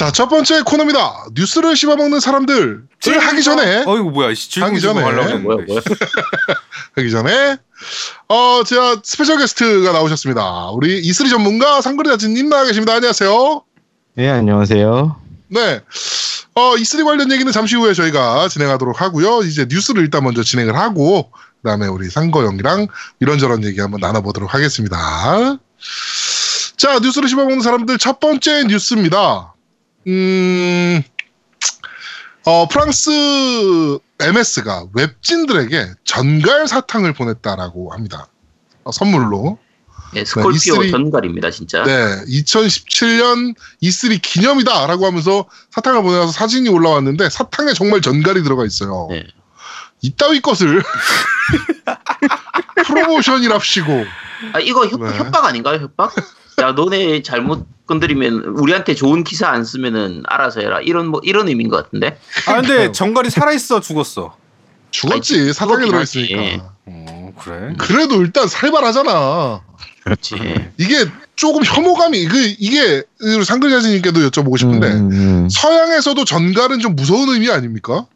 자, 첫 번째 코너입니다. 뉴스를 씹어먹는 사람들. 을 하기 전에. 어, 이거 뭐야. 씨, 하기 전에. 하려고 뭐야. 뭐야. 하기 전에. 어, 제가 스페셜 게스트가 나오셨습니다. 우리 E3 전문가 상거리 자진님 나와 계십니다. 안녕하세요. 예, 안녕하세요. 네. 어, E3 관련 얘기는 잠시 후에 저희가 진행하도록 하고요. 이제 뉴스를 일단 먼저 진행을 하고, 그 다음에 우리 상거 형이랑 이런저런 얘기 한번 나눠보도록 하겠습니다. 자, 뉴스를 씹어먹는 사람들 첫 번째 뉴스입니다. 음, 어, 프랑스 MS가 웹진들에게 전갈 사탕을 보냈다라고 합니다. 어, 선물로. 네, 스콜피오 E3 전갈입니다 진짜. 네, 2017년 E3 기념이다라고 하면서 사탕을 보내서 사진이 올라왔는데 사탕에 정말 전갈이 들어가 있어요. 네. 이따위 것을 프로모션이랍시고 아 이거 협, 네. 협박 아닌가요 협박? 야 너네 잘못 건드리면 우리한테 좋은 기사 안 쓰면은 알아서 해라 이런 뭐 이런 의미인 것 같은데. 아, 근데 정갈이 살아 있어, 죽었어. 죽었지 죽었긴 들어있으니까. 어, 그래. 그래도 일단 살벌하잖아. 그렇지. 이게 조금 혐오감이 그 이게 상근자님께도 여쭤보고 싶은데 음, 음. 서양에서도 전갈은 좀 무서운 의미 아닙니까?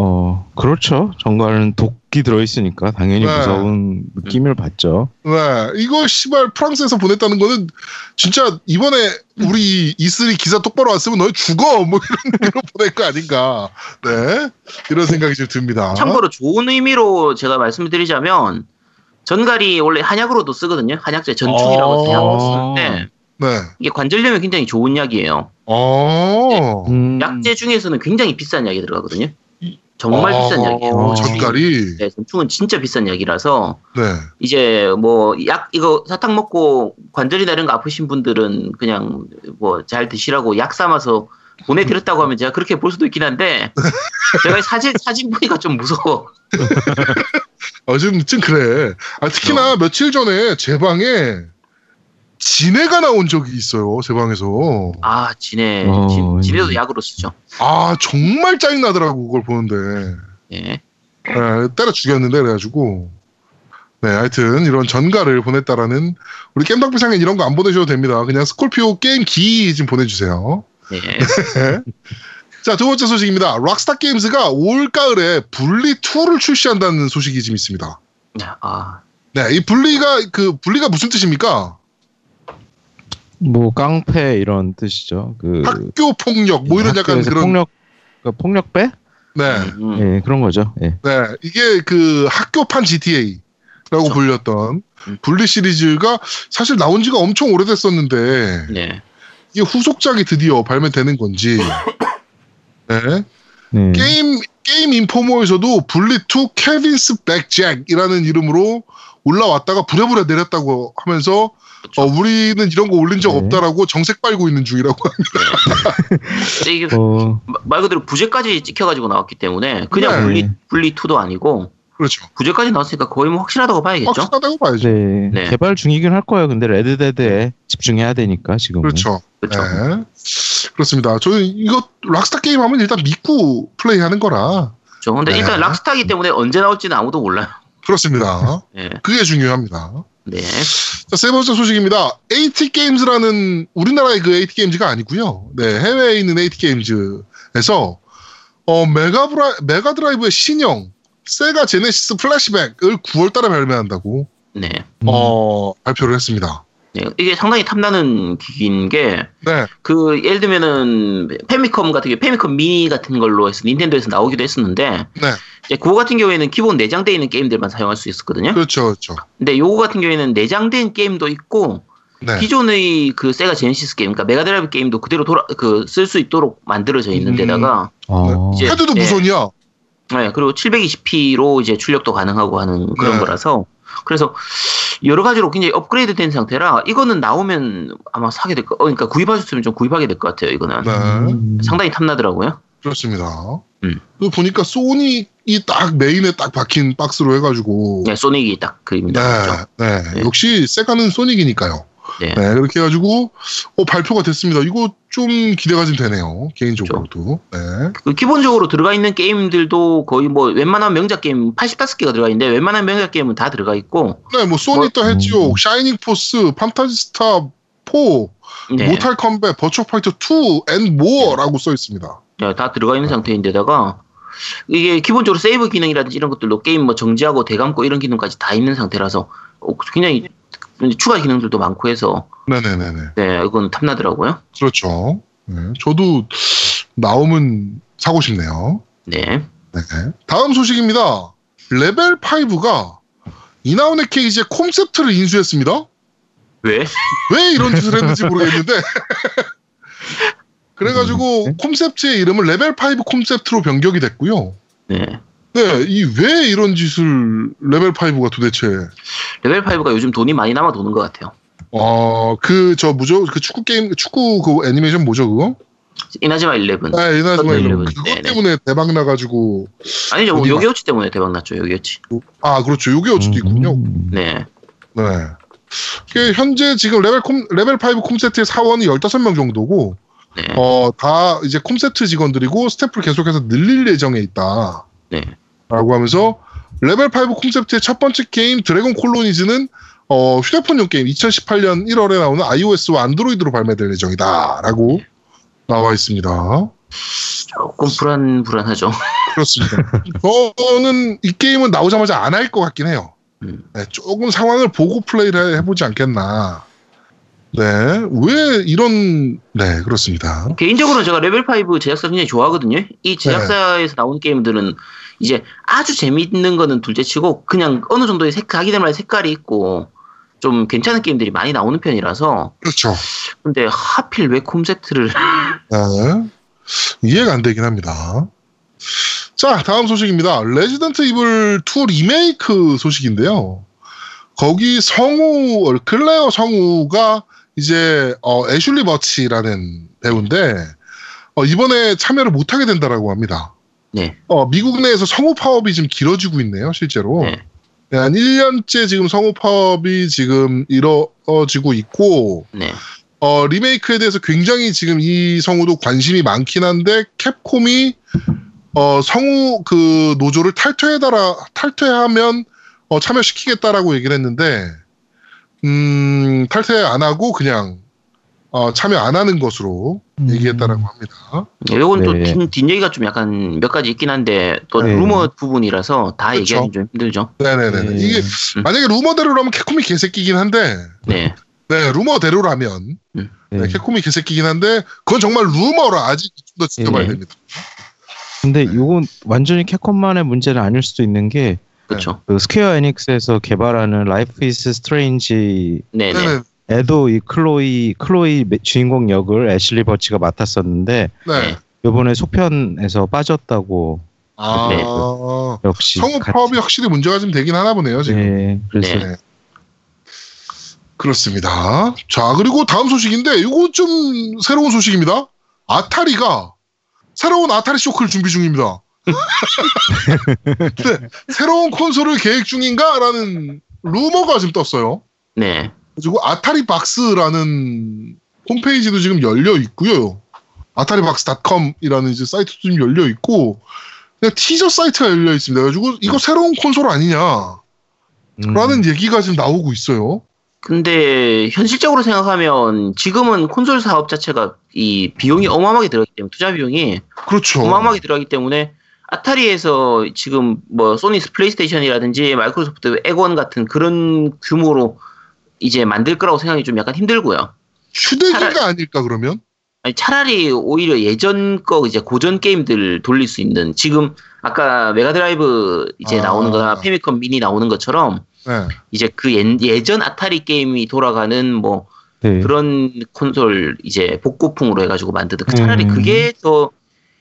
어, 그렇죠. 정갈은 독이 들어있으니까 당연히 네. 무서운 느낌을 받죠. 네, 이거 씨발 프랑스에서 보냈다는 거는 진짜 이번에 우리 E3 기사 똑바로 왔으면 너 죽어 뭐 이런 의미로 보낼 거 아닌가. 네, 이런 생각이 좀 듭니다. 참고로 좋은 의미로 제가 말씀을 드리자면 전갈이 원래 한약으로도 쓰거든요. 한약재 전충이라고 어. 해서 쓰는데 네, 이게 관절염에 굉장히 좋은 약이에요. 어, 음, 약재 중에서는 굉장히 비싼 약이 들어가거든요. 정말 어, 비싼 약이에요. 어, 전갈이. 네, 전충은 진짜 비싼 약이라서 네, 이제 뭐 약 이거 사탕 먹고 관절이나 이런 거 아프신 분들은 그냥 뭐 잘 드시라고 약 삼아서 보내드렸다고 하면 제가 그렇게 볼 수도 있긴 한데 제가 이 사진 사진 보니까 좀 무서워. 어, 좀, 좀 그래. 아, 특히나 며칠 전에 제 방에 진해가 나온 적이 있어요. 제 방에서. 아 진해 어, 진, 진해도 예. 약으로 쓰죠. 아, 정말 짜증 나더라고, 그걸 보는데. 예. 네, 때려 죽였는데 그래가지고 네 하여튼 이런 전가를 보냈다라는 우리 겜덕비상엔 이런 거 안 보내셔도 됩니다 그냥 스콜피오 게임 기 좀 보내주세요 예. 자두 번째 소식입니다 락스타 게임즈가 올 가을에 분리 2를 출시한다는 소식이 지금 있습니다 아 네 이 분리가 그 분리가 무슨 뜻입니까 뭐 깡패 이런 뜻이죠. 그 학교 폭력 뭐 이런 약간 그런 폭력 그러니까 폭력배? 네, 음, 예, 그런 거죠. 예. 네 이게 그 학교판 GTA라고 그렇죠. 불렸던 음. 불리 시리즈가 사실 나온 지가 엄청 오래됐었는데 네. 이게 후속작이 드디어 발매되는 건지 네. 네. 게임 게임 인포머에서도 불리 2 Kevin's Back Jack이라는 이름으로 올라왔다가 부랴부랴 내렸다고 하면서 그렇죠. 어, 우리는 이런 거 올린 적 네. 없다라고 정색 빨고 있는 중이라고 근데 이게 어, 마- 말 그대로 부제까지 찍혀가지고 나왔기 때문에 그냥 네. 불리 불리 2도 아니고 그렇죠 부제까지 나왔으니까 거의 뭐 확실하다고 봐야겠죠. 확실하다고 봐야죠 네. 네. 개발 중이긴 할 거예요. 근데 레드데드에 집중해야 되니까 지금. 그렇죠 그렇죠. 네. 그렇습니다 저는 이거 락스타 게임 하면 일단 믿고 플레이하는 거라 그렇죠. 근데 네. 일단 락스타기 때문에 언제 나올지는 아무도 몰라요. 그렇습니다 예. 그게 중요합니다 네. 자, 세 번째 소식입니다. AT 게임즈라는 우리나라의 그 AT 게임즈가 아니고요. 네, 해외에 있는 AT 게임즈에서 어, 메가브라 메가 드라이브의 신형 세가 제네시스 플래시백을 9월 달에 발매한다고 네. 음. 어, 발표를 했습니다. 네. 이게 상당히 탐나는 기기인 게 네. 그 예를 들면은 패미컴 같은 경우 패미컴 미니 같은 걸로 해서 닌텐도에서 나오기도 했었는데 네. 이제 그거 같은 경우에는 기본 내장되어 있는 게임들만 사용할 수 있었거든요. 그렇죠. 그렇죠. 근데 요거 같은 경우에는 내장된 게임도 있고 네. 기존의 그 세가 제네시스 게임, 그러니까 메가드라이브 게임도 그대로 돌아 그 쓸 수 있도록 만들어져 있는 음. 데다가 어, 이제- 패드도 네. 무선이야. 네, 그리고 720p로 이제 출력도 가능하고 하는 그런 네. 거라서 그래서 여러 가지로 굉장히 업그레이드 된 상태라 이거는 나오면 아마 사게 될 거, 어, 그러니까 구입하셨으면 좀 구입하게 될 것 같아요. 이거는 네. 음. 상당히 탐나더라고요. 그렇습니다. 음. 그 보니까 소닉이 딱 메인에 딱 박힌 박스로 해가지고 네, 소닉이 딱 그림이다. 네, 네. 네. 역시 세가는 소닉이니까요. 네. 네, 그렇게 해가지고 어, 발표가 됐습니다. 이거 좀 기대가 좀 되네요. 개인적으로도. 네. 그 기본적으로 들어가 있는 게임들도 거의 뭐 웬만한 명작 게임 85개가 들어가 있는데 웬만한 명작 게임은 다 들어가 있고 네, 뭐 소닉 뭐- 더 헤지혹, 음. 샤이닝 포스, 판타지스타 4, 네. 모탈 컴뱃, 버추어 파이터 2, and more라고 써 있습니다. 야, 다 들어가 있는 상태인데다가 이게 기본적으로 세이브 기능이라든지 이런 것들도 게임 뭐 정지하고 되감고 이런 기능까지 다 있는 상태라서 어, 굉장히 추가 기능들도 많고 해서 네네네네. 네, 이건 탐나더라고요. 그렇죠. 네, 저도 나오면 사고 싶네요. 네. 네. 다음 소식입니다. 레벨 5가 이나후네 케이지의 콤셉트를 인수했습니다. 왜? 왜 이런 짓을 했는지 모르겠는데. 그래가지고 네. 콤셉트의 이름을 레벨 5 콤셉트로 변경이 됐고요. 네. 네, 이 왜 이런 짓을 레벨 5가 도대체 레벨 5가 요즘 돈이 많이 남아 도는 것 같아요. 어, 그, 저, 뭐죠? 그 축구 게임, 축구 그 애니메이션 뭐죠, 그거? 이나즈마 11. 아, 이나즈마 썬더 이런 일레븐. 그것 네네. 때문에 대박 나가지고. 아니죠. 돈이 요괴워치 때문에 대박 났죠. 요괴워치. 아, 그렇죠. 있군요. 음. 네. 네. 이게 현재 지금 레벨 콤, 레벨 5 콤셉트의 사원이 15명 정도고, 네. 어, 다 이제 콤셉트 직원들이고 스태프를 계속해서 늘릴 예정에 있다. 네. 라고 하면서 레벨 5 콤셉트의 첫 번째 게임 드래곤 콜로니즈는 어, 휴대폰용 게임 2018년 1월에 나오는 iOS와 안드로이드로 발매될 예정이다라고 나와 있습니다. 조금 불안불안하죠. 그렇습니다. 저는 이 게임은 나오자마자 안 할 것 같긴 해요. 음. 네, 조금 상황을 보고 플레이를 해보지 않겠나. 네, 왜 이런 네 그렇습니다. 개인적으로는 제가 레벨 5 제작사 굉장히 좋아하거든요. 이 제작사에서 나오는 게임들은 이제 아주 재밌는 거는 둘째치고 그냥 어느 정도의 색, 자기들만의 색깔이 있고 좀 괜찮은 게임들이 많이 나오는 편이라서 그렇죠. 근데 하필 왜 콤세트를 네. 이해가 안 되긴 합니다. 자, 다음 소식입니다. 레지던트 이블 2 리메이크 소식인데요. 거기 성우, 어, 클레어 성우가 이제, 어, 애슐리 버치라는 배우인데, 어, 이번에 참여를 못하게 된다라고 합니다. 네. 어, 미국 내에서 성우 파업이 지금 길어지고 있네요, 실제로. 네. 네, 한 1년째 지금 성우 파업이 지금 이루어지고 있고, 네. 어, 리메이크에 대해서 굉장히 지금 이 성우도 관심이 많긴 한데 캡콤이 어, 성우 그 노조를 탈퇴해달라 탈퇴하면 어, 참여시키겠다라고 얘기를 했는데 음, 탈퇴 안 하고 그냥 어, 참여 안 하는 것으로 음. 얘기했다라고 합니다. 요건 또 네. 뒷, 뒷얘기가 좀 약간 몇 가지 있긴 한데 또 네. 루머 부분이라서 다 그렇죠. 얘기하기 좀 힘들죠. 네네네. 네. 이게 음. 만약에 루머대로라면 캡콤이 개새끼긴 한데 네. 네 루머대로라면 네. 네, 캡콤이 개새끼긴 한데 그건 정말 루머라 아직 좀 더 지켜봐야 네. 됩니다. 근데 네. 이건 완전히 캡콤만의 문제는 아닐 수도 있는 게 그렇죠. 그 스퀘어 에닉스에서 개발하는 라이프 이스 스트레인지 네, 네. 네네. 에도 이 클로이 클로이 매- 주인공 역을 애슐리 버치가 맡았었는데 네. 네. 요번에 속편에서 빠졌다고 아, 네. 역시 성우 같이- 파업이 확실히 문제가 좀 되긴 하나 보네요, 지금. 네, 그래서 네. 네. 그렇습니다. 자, 그리고 다음 소식인데, 이거 좀 새로운 소식입니다. 아타리가 새로운 아타리 쇼크를 준비 중입니다. 네, 새로운 콘솔을 계획 중인가? 라는 루머가 지금 떴어요. 네. 그리고 아타리 박스라는 홈페이지도 지금 열려 있고요. 아타리박스.com이라는 이제 사이트도 지금 열려 있고, 그냥 티저 사이트가 열려 있습니다. 그래가지고 이거 새로운 콘솔 아니냐? 음, 라는 얘기가 지금 나오고 있어요. 근데 현실적으로 생각하면 지금은 콘솔 사업 자체가 이 비용이 어마어마하게 들어가기 때문에 투자 비용이 그렇죠. 어마어마하게 들어가기 때문에 아타리에서 지금 뭐 소니 플레이스테이션이라든지 마이크로소프트 엑원 같은 그런 규모로 이제 만들 거라고 생각이 좀 약간 힘들고요. 휴대기가 차라리- 아닐까 그러면? 아니, 차라리 오히려 예전 거 이제 고전 게임들 돌릴 수 있는 지금 아까 메가드라이브 이제 아. 나오는 거나 패미컴 미니 나오는 것처럼 네. 이제 그 예, 전 아타리 게임이 돌아가는 뭐 네. 그런 콘솔 이제 복고풍으로 해가지고 만드든 차라리 음. 그게 더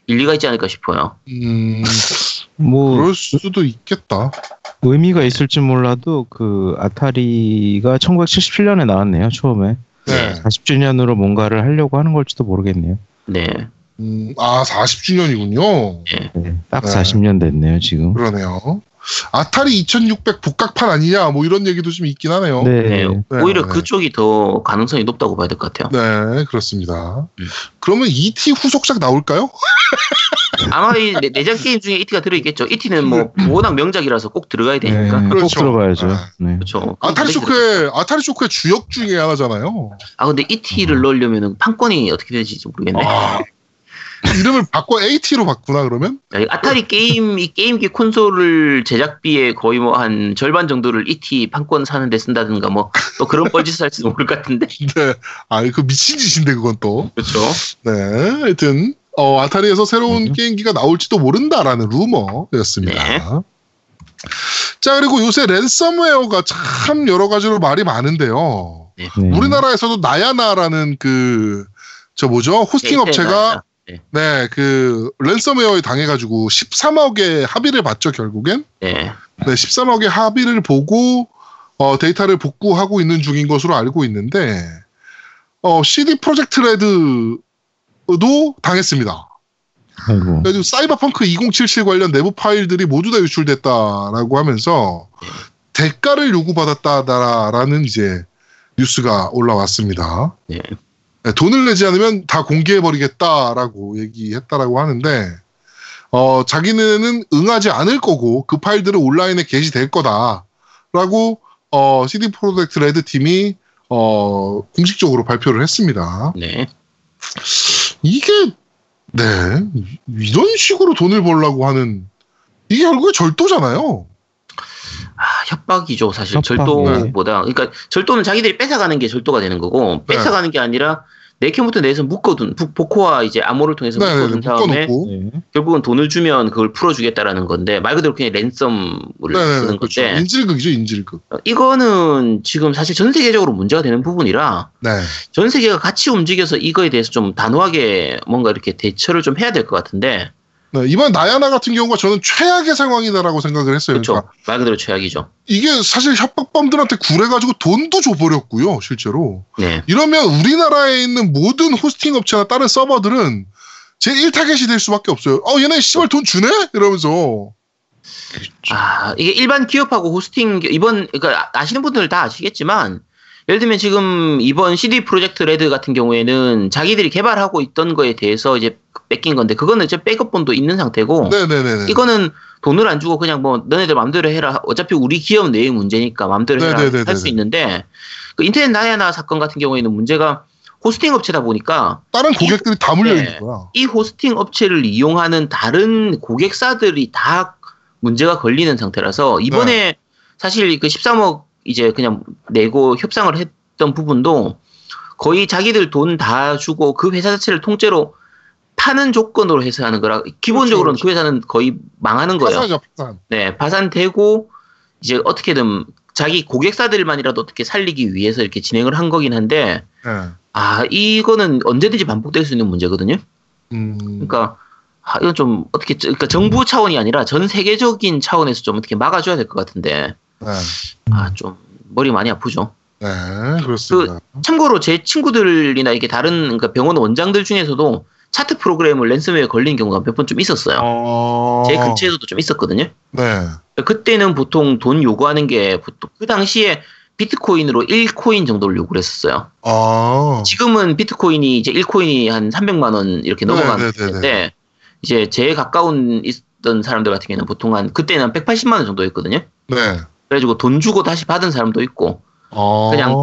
일리가 있지 않을까 싶어요. 음, 뭐 그럴 수도 있겠다. 의미가 있을지 몰라도 그 아타리가 1977년에 나왔네요 처음에 네. 40주년으로 뭔가를 하려고 하는 걸지도 모르겠네요. 네. 음, 아, 40주년이군요. 네, 딱 네. 40년 됐네요 지금. 그러네요. 아타리 2600 복각판 아니냐, 뭐 이런 얘기도 좀 있긴 하네요. 네. 네. 네, 오히려 네. 그쪽이 더 가능성이 높다고 봐야 될 것 같아요. 네, 그렇습니다. 음. 그러면 ET 후속작 나올까요? 아마 이 내- 내장 게임 중에 이티가 들어있겠죠. 이티는 뭐 워낙 명작이라서 꼭 들어가야 되니까. 네, 꼭 그렇죠. 들어가야죠. 아. 네. 그렇죠. 아타리 쇼크의 아타리 쇼크의 주역 중에 하나잖아요. 아 근데 이티를 넣으려면 판권이 어떻게 되지 모르겠네. 아, 이름을 바꿔 AT로 바꾸나 그러면? 야, 이 아타리 게임 이 게임기 콘솔을 제작비의 거의 뭐 한 절반 정도를 이티 판권 사는 데 쓴다든가 뭐 또 그런 뻘짓을 할지도 모를 것 같은데. 네. 아, 그 미친 짓인데 그건 또. 그렇죠. 네. 하여튼 어, 아타리에서 새로운 음. 게임기가 나올지도 모른다라는 루머였습니다. 네. 자, 그리고 요새 랜섬웨어가 참 여러 가지로 말이 많은데요. 네. 우리나라에서도 나야나라는 그, 저 뭐죠? 호스팅 업체가 네, 그 랜섬웨어에 당해가지고 13억의 합의를 받죠, 결국엔. 네. 네, 13억의 합의를 보고 어, 데이터를 복구하고 있는 중인 것으로 알고 있는데 어, CD 프로젝트 레드도 당했습니다. 아이고. 사이버펑크 2077 관련 내부 파일들이 모두 다 유출됐다라고 하면서 대가를 요구받았다라는 이제 뉴스가 올라왔습니다. 네. 네, 돈을 내지 않으면 다 공개해버리겠다라고 얘기했다라고 하는데, 어, 자기네는 응하지 않을 거고, 그 파일들은 온라인에 게시될 거다라고, 어, CD 프로젝트 레드 팀이, 어, 공식적으로 발표를 했습니다. 네. 이게, 네, 이- 이런 식으로 돈을 벌라고 하는, 이게 결국에 절도잖아요. 아, 협박이죠, 사실. 협박, 절도보다. 그러니까 절도는 자기들이 뺏어가는 게 절도가 되는 거고, 네. 뺏어가는 게 아니라 내캐부터 내서 묶어둔, 부- 보코와 이제 암호를 통해서 네네네, 묶어둔 다음에 묶어놓고. 네. 결국은 돈을 주면 그걸 풀어주겠다라는 건데, 말 그대로 그냥 랜섬을 네네, 쓰는 그렇죠. 건데, 인질극이죠, 인질극. 이거는 지금 사실 전 세계적으로 문제가 되는 부분이라, 네. 전 세계가 같이 움직여서 이거에 대해서 좀 단호하게 뭔가 이렇게 대처를 좀 해야 될 것 같은데, 네, 이번 나야나 같은 경우가 저는 최악의 상황이다라고 생각을 했어요. 그렇죠. 그러니까 말 그대로 최악이죠. 이게 사실 협박범들한테 굴해가지고 돈도 줘버렸고요, 실제로. 네. 이러면 우리나라에 있는 모든 호스팅 업체나 다른 서버들은 제 1타겟이 될 수밖에 없어요. 어, 얘네 씨발 돈 주네? 이러면서. 아, 이게 일반 기업하고 호스팅, 기- 이번, 그러니까 아시는 분들 다 아시겠지만, 예를 들면 지금 이번 CD 프로젝트 레드 같은 경우에는 자기들이 개발하고 있던 거에 대해서 이제 뺏긴 건데, 그거는 이제 백업본도 있는 상태고, 네네네. 이거는 돈을 안 주고 그냥 뭐 너네들 마음대로 해라. 어차피 우리 기업 내의 문제니까 마음대로 해라. 할 수 있는데, 그 인터넷 나야나 사건 같은 경우에는 문제가 호스팅 업체다 보니까 다른 고객들이 다 물려 있는 네. 거야. 이 호스팅 업체를 이용하는 다른 고객사들이 다 문제가 걸리는 상태라서 이번에 네. 사실 그 13억 이제 그냥 내고 협상을 했던 부분도 거의 자기들 돈 다 주고 그 회사 자체를 통째로 파는 조건으로 해서 하는 거라 기본적으로는 그 회사는 거의 망하는 거예요. 파산이죠, 파산. 네, 파산되고 이제 어떻게든 자기 고객사들만이라도 어떻게 살리기 위해서 이렇게 진행을 한 거긴 한데 네. 아 이거는 언제든지 반복될 수 있는 문제거든요. 음, 그러니까 아, 이건 좀 어떻게 그러니까 정부 차원이 아니라 전 세계적인 차원에서 좀 어떻게 막아줘야 될 것 같은데 네. 아 좀 머리 많이 아프죠. 네, 그렇습니다. 참고로 제 친구들이나 이게 다른 그러니까 병원 원장들 중에서도 차트 프로그램을 랜섬웨어에 걸린 경우가 몇 번 좀 있었어요. 어... 제 근처에서도 좀 있었거든요. 네. 그때는 보통 돈 요구하는 게 보통 그 당시에 비트코인으로 1코인 정도를 요구를 했었어요. 아. 지금은 비트코인이 이제 1코인이 한 300만 원 이렇게 네, 넘어가는 네, 네, 이제 제일 가까운 있던 사람들 같은 경우는 보통 한 그때는 한 180만 원 정도였거든요. 네. 그래가지고 돈 주고 다시 받은 사람도 있고 아. 그냥-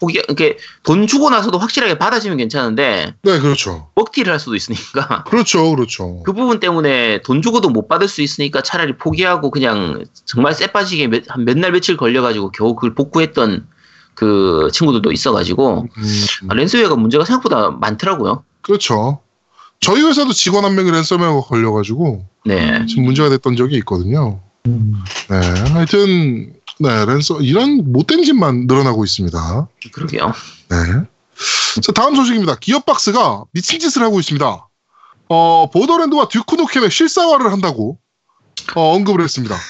포기 이렇게 돈 주고 나서도 확실하게 받아지면 괜찮은데 네, 그렇죠. 먹튀를 할 수도 있으니까 그렇죠, 그렇죠. 그 부분 때문에 돈 주고도 못 받을 수 있으니까 차라리 포기하고 그냥 정말 쎄 빠지게 몇, 한몇 날 며칠 걸려가지고 겨우 그걸 복구했던 그 친구들도 있어가지고 음, 아, 랜스웨어가 문제가 생각보다 많더라고요. 그렇죠. 저희 회사도 직원 한 명이 랜섬웨어가 걸려가지고 네. 지금 문제가 됐던 적이 있거든요. 음. 네, 하여튼 네 랜섬 이런 못된 짓만 늘어나고 있습니다. 그러게요. 네. 자 다음 소식입니다. 기어박스가 미친 짓을 하고 있습니다. 어 보더랜드와 듀크누켐의 실사화를 한다고 어, 언급을 했습니다.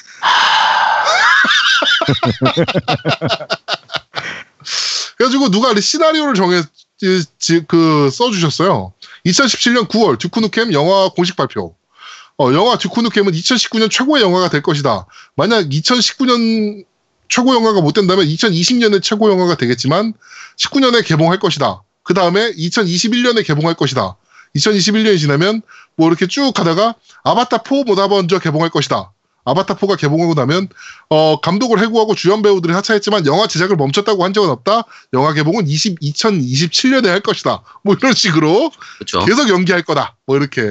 그래가지고 누가 시나리오를 정해 그 써주셨어요. 2017년 9월 듀크누켐 영화 공식 발표. 어, 영화 듀크누켐은 2019년 최고의 영화가 될 것이다. 만약 2019년 최고 영화가 못 된다면 2020년에 최고 영화가 되겠지만 19년에 개봉할 것이다. 그 다음에 2021년에 개봉할 것이다. 2021년이 지나면 뭐 이렇게 쭉 가다가 아바타 4 뭐다 먼저 개봉할 것이다. 아바타 4가 개봉하고 나면 어, 감독을 해고하고 주연 배우들이 하차했지만 영화 제작을 멈췄다고 한 적은 없다. 영화 개봉은 20, 2027년에 할 것이다. 뭐 이런 식으로 그렇죠. 계속 연기할 거다. 뭐 이렇게.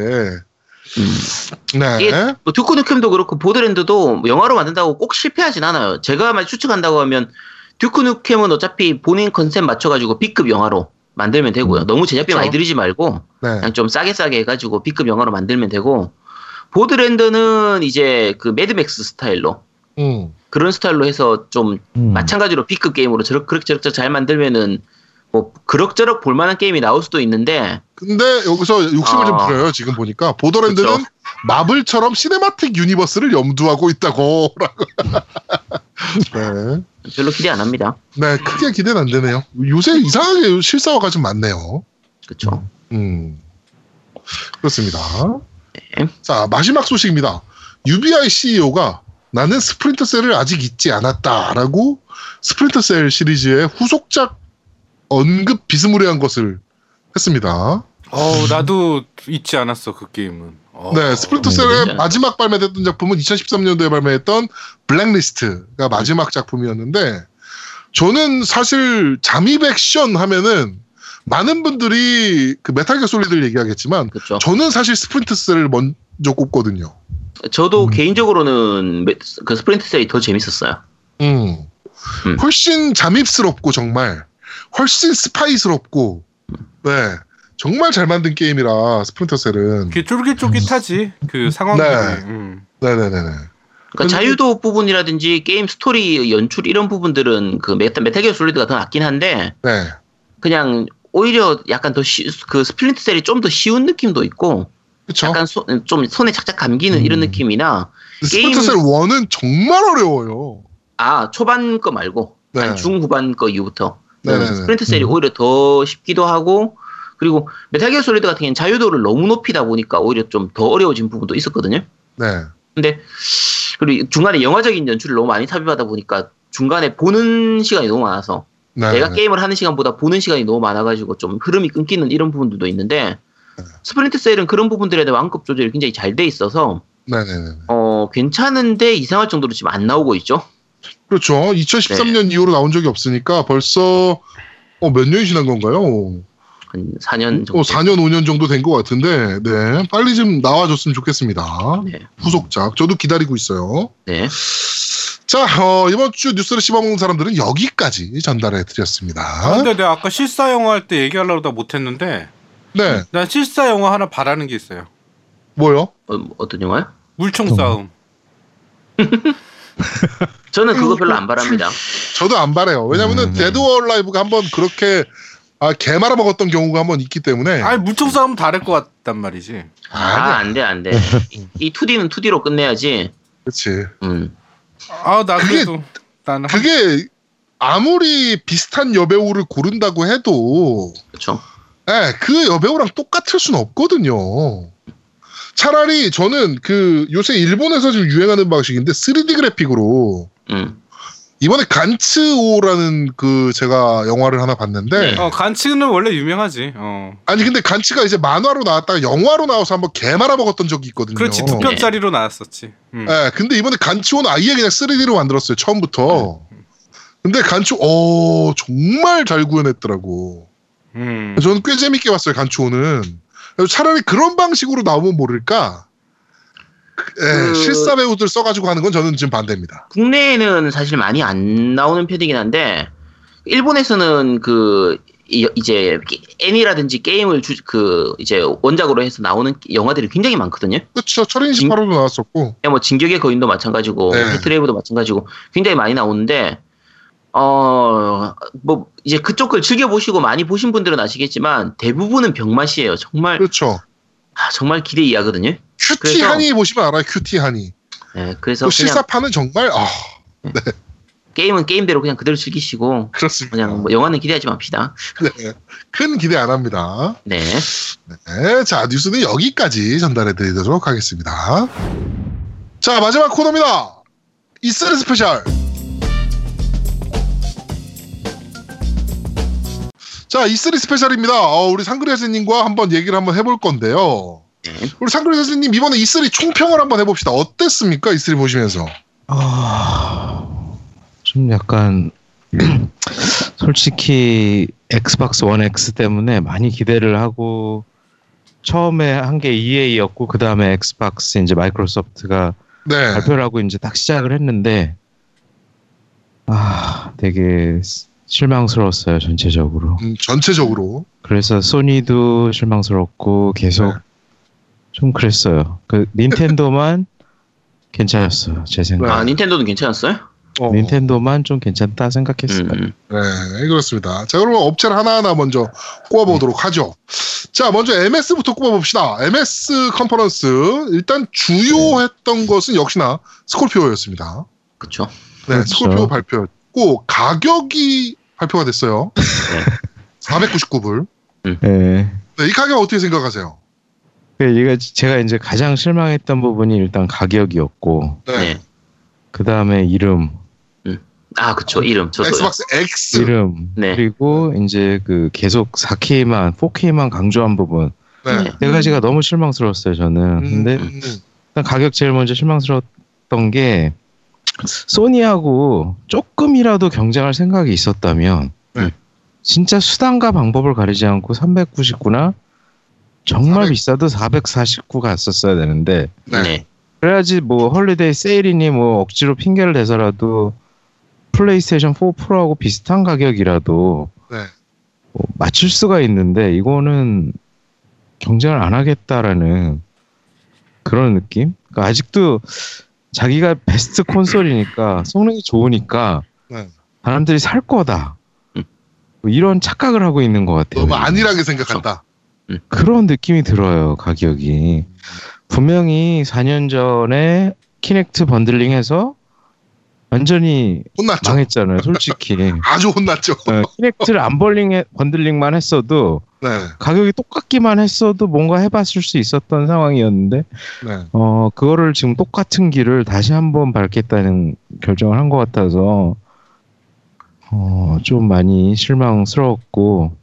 음. 네. 이게 뭐 듀크 누켐도 그렇고 보더랜드도 뭐 영화로 만든다고 꼭 실패하진 않아요. 제가 만약 추측한다고 하면 듀크 누켐은 어차피 본인 컨셉 맞춰가지고 B급 영화로 만들면 되고요. 너무 제작비 그쵸. 많이 들이지 말고 네. 그냥 좀 싸게 싸게 해가지고 B급 영화로 만들면 되고 보더랜드는 이제 그 매드맥스 스타일로 음. 그런 스타일로 해서 좀 음. 마찬가지로 B급 게임으로 저렇게 그럭저럭 잘 만들면은 뭐 그럭저럭 볼만한 게임이 나올 수도 있는데 근데 여기서 욕심을 좀 아. 부려요. 지금 보니까 보더랜드는 그쵸. 마블처럼 cinematic universe를 염두하고 있다고. 네. 별로 기대 안 합니다. 네, 크게 기대는 안 되네요. 요새 이상하게 실사화가 좀 많네요. 그렇죠. 음. 그렇습니다. 네. 자, 마지막 소식입니다. UBI CEO가 나는 스플린터 셀을 아직 잊지 않았다라고 스플린터 셀 시리즈의 후속작 언급 비스무리한 것을 했습니다. 어 나도 잊지 않았어 그 게임은. 어. 네, 스플린터 네, 셀의 네. 마지막 발매됐던 작품은 2013년도에 발매했던 블랙리스트가 마지막 작품이었는데 저는 사실 잠입 액션 하면은 많은 분들이 그 메탈 기어 솔리드를 얘기하겠지만 그렇죠. 저는 사실 스플린터 셀을 먼저 꼽거든요. 저도 음. 개인적으로는 메- 그 스플린터 셀이 더 재밌었어요. 음. 음. 훨씬 잠입스럽고 정말 훨씬 스파이스럽고 네 정말 잘 만든 게임이라 스플린터 셀은 그게 쫄깃쫄깃하지 그 상황들이. 네. 음. 네네네네 그러니까 자유도 부분이라든지 게임 스토리 연출 이런 부분들은 그 메타 메탈 기어 솔리드가 더 낫긴 한데 네 그냥 오히려 약간 더 그 스플린터 셀이 좀 더 쉬운 느낌도 있고 그쵸 약간 소- 좀 손에 착착 감기는 이런 음. 느낌이나 스플린터 게임- 셀 1은 정말 어려워요 아 초반 거 말고 네. 중후반 거 이후부터 네네네. 스플린터 셀이 음. 오히려 더 쉽기도 하고 그리고 메탈 기어 솔리드 같은 경우는 자유도를 너무 높이다 보니까 오히려 좀 더 어려워진 부분도 있었거든요. 네 근데 그리고 중간에 영화적인 연출을 너무 많이 삽입하다 보니까 중간에 보는 시간이 너무 많아서 네. 내가 게임을 하는 시간보다 보는 시간이 너무 많아가지고 좀 흐름이 끊기는 이런 부분들도 있는데 네. 스프린트 셀은 그런 부분들에 대한 완급 조절이 굉장히 잘 돼 있어서 네네네 어 괜찮은데 이상할 정도로 지금 안 나오고 있죠. 그렇죠 2013년 이후로 나온 적이 없으니까 벌써 어, 몇 년이 지난 건가요? 한 4년 정도. 어, 4년 5년 정도 된 것 같은데 네 빨리 좀 나와줬으면 좋겠습니다 네. 후속작 저도 기다리고 있어요 네. 자 어, 이번 주 뉴스를 씹어먹는 사람들은 여기까지 전달해 아, 드렸습니다 근데 내가 아까 실사 영화 할 때 얘기하려고 다 못했는데 네 난 실사 영화 하나 바라는 게 있어요. 뭐요? 어, 어떤 영화요? 물총 어. 싸움. 저는 음, 그거 별로 안 바랍니다. 저도 안 바래요 왜냐면은 음. Dead or Alive가 한번 그렇게 아, 개 말아 먹었던 경우가 한번 있기 때문에 아니 물총 싸움 다를 것 같단 말이지. 아, 아니야. 안 돼, 안 돼. 이, 이 2D는 2D로 끝내야지. 그렇지 음. 아 나 그게- 그래도 나는 한- 그게 아무리 비슷한 여배우를 고른다고 해도 그렇죠. 예, 그 여배우랑 똑같을 수는 없거든요. 차라리 저는 그 요새 일본에서 지금 유행하는 방식인데 3D 그래픽으로 음. 이번에 간츠오라는 그 제가 영화를 하나 봤는데 네. 어 간치는 원래 유명하지. 어. 아니 근데 간츠가 이제 만화로 나왔다가 영화로 나와서 한번 개 말아먹었던 적이 있거든요. 그렇지 두 편짜리로 나왔었지. 음. 예, 근데 이번에 간츠오는 아예 그냥 3D로 만들었어요 처음부터. 근데 간츠 오 정말 잘 구현했더라고. 음. 저는 꽤 재밌게 봤어요 간츠오는. 차라리 그런 방식으로 나오면 모를까. 예, 그- 실사 배우들 써가지고 하는 건 저는 지금 반대입니다. 국내에는 사실 많이 안 나오는 편이긴 한데 일본에서는 그 이- 이제 게- 애니라든지 게임을 주, 그 이제 원작으로 해서 나오는 영화들이 굉장히 많거든요. 그렇죠. 철인 28호도 나왔었고. 그냥 뭐 진격의 거인도 마찬가지고 네. 패트레이브도 마찬가지고 굉장히 많이 나오는데 어 뭐 이제 그쪽 걸 즐겨 보시고 많이 보신 분들은 아시겠지만 대부분은 병맛이에요. 정말 그렇죠. 아, 정말 기대 이하거든요. Cutie Honey 보시면 알아요. Cutie Honey. 네, 그래서 그 실사판은 정말 아 게임은 게임대로 그냥 그대로 즐기시고 그렇습니다. 그냥 뭐 영화는 기대하지 맙시다. 네. 큰 기대 안 합니다. 네. 네, 자 뉴스는 여기까지 전달해 드리도록 하겠습니다. 자 마지막 코너입니다. E3 special. 자, E3 스페셜입니다. 어, 우리 상그레스님과 한번 얘기를 한번 해볼 건데요. 네. 우리 상그레스님 이번에 E3 총평을 한번 해봅시다. 어땠습니까? E3 보시면서. 아, 좀 약간 솔직히 엑스박스 원 X 때문에 많이 기대를 하고 처음에 한 게 EA였고 그 다음에 엑스박스 이제 마이크로소프트가 네. 발표를 하고 이제 딱 시작을 했는데 아 되게 실망스러웠어요 전체적으로. 음, 전체적으로. 그래서 소니도 실망스럽고 계속 네. 좀 그랬어요. 그 닌텐도만 괜찮았어요 제 생각. 아 닌텐도는 괜찮았어요? 어, 닌텐도만 좀 괜찮다 생각했어요. 음. 네, 그렇습니다. 자, 그러면 업체를 하나하나 먼저 꼽아보도록 하죠. 자, 먼저 MS부터 꼽아봅시다. MS 컨퍼런스. 일단 주요했던 것은 역시나 스콜피오였습니다. 그쵸. 네, 그렇죠. 스콜피오 발표였 고, 가격이 발표가 됐어요. 499불. 네. 네, 이 가격 어떻게 생각하세요? 그 이게 제가 이제 가장 실망했던 부분이 일단 가격이었고 네. 네. 그 다음에 이름, 아 그쵸 이름 저도요. 엑스박스 X. 이름 네. 그리고 이제 그 계속 4K만, 4K만 강조한 부분 네. 네. 네 가지가 너무 실망스러웠어요 저는. 음, 근데 음, 일단 가격 제일 먼저 실망스러웠던 게 소니하고 조금이라도 경쟁할 생각이 있었다면 네. 진짜 수단과 방법을 가리지 않고 399나 정말 400. 비싸도 449 갔었어야 되는데 네. 네. 그래야지 뭐 holiday 세일이니 뭐 억지로 핑계를 대서라도 플레이스테이션 4 Pro하고 비슷한 가격이라도 네. 뭐 맞출 수가 있는데 이거는 경쟁을 안 하겠다라는 그런 느낌? 그러니까 아직도 자기가 베스트 콘솔이니까 성능이 좋으니까 네. 사람들이 살 거다. 음. 뭐 이런 착각을 하고 있는 것 같아요. 너무 안일하게 생각한다. 그런 느낌이 들어요, 가격이. 분명히 4년 전에 키넥트 번들링해서 완전히 혼났죠. 망했잖아요, 솔직히. 아주 혼났죠. 어, 키넥트를 안 벌링 번들링만 했어도 네. 가격이 똑같기만 했어도 뭔가 해봤을 수 있었던 상황이었는데 네. 어 그거를 지금 똑같은 길을 다시 한번 밟겠다는 결정을 한 것 같아서 어좀 많이 실망스러웠고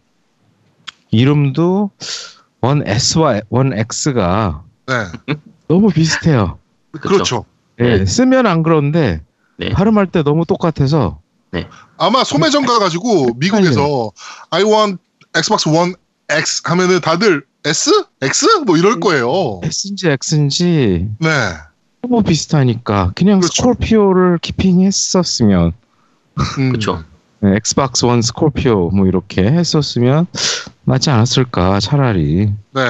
이름도 원 S와 원 X가 네. 너무 비슷해요. 그렇죠. 예, 네. 쓰면 안 그런데 네. 발음할 때 너무 똑같아서 아마 소매점 가가지고 미국에서 I want Xbox One X 하면은 다들 S? X? 뭐 이럴 거예요. S인지 X인지 네. 너무 비슷하니까 그냥 그렇죠. 스콜피오를 키핑했었으면 음. 그쵸. 네, Xbox One Scorpio 뭐 이렇게 했었으면 맞지 않았을까 차라리 네.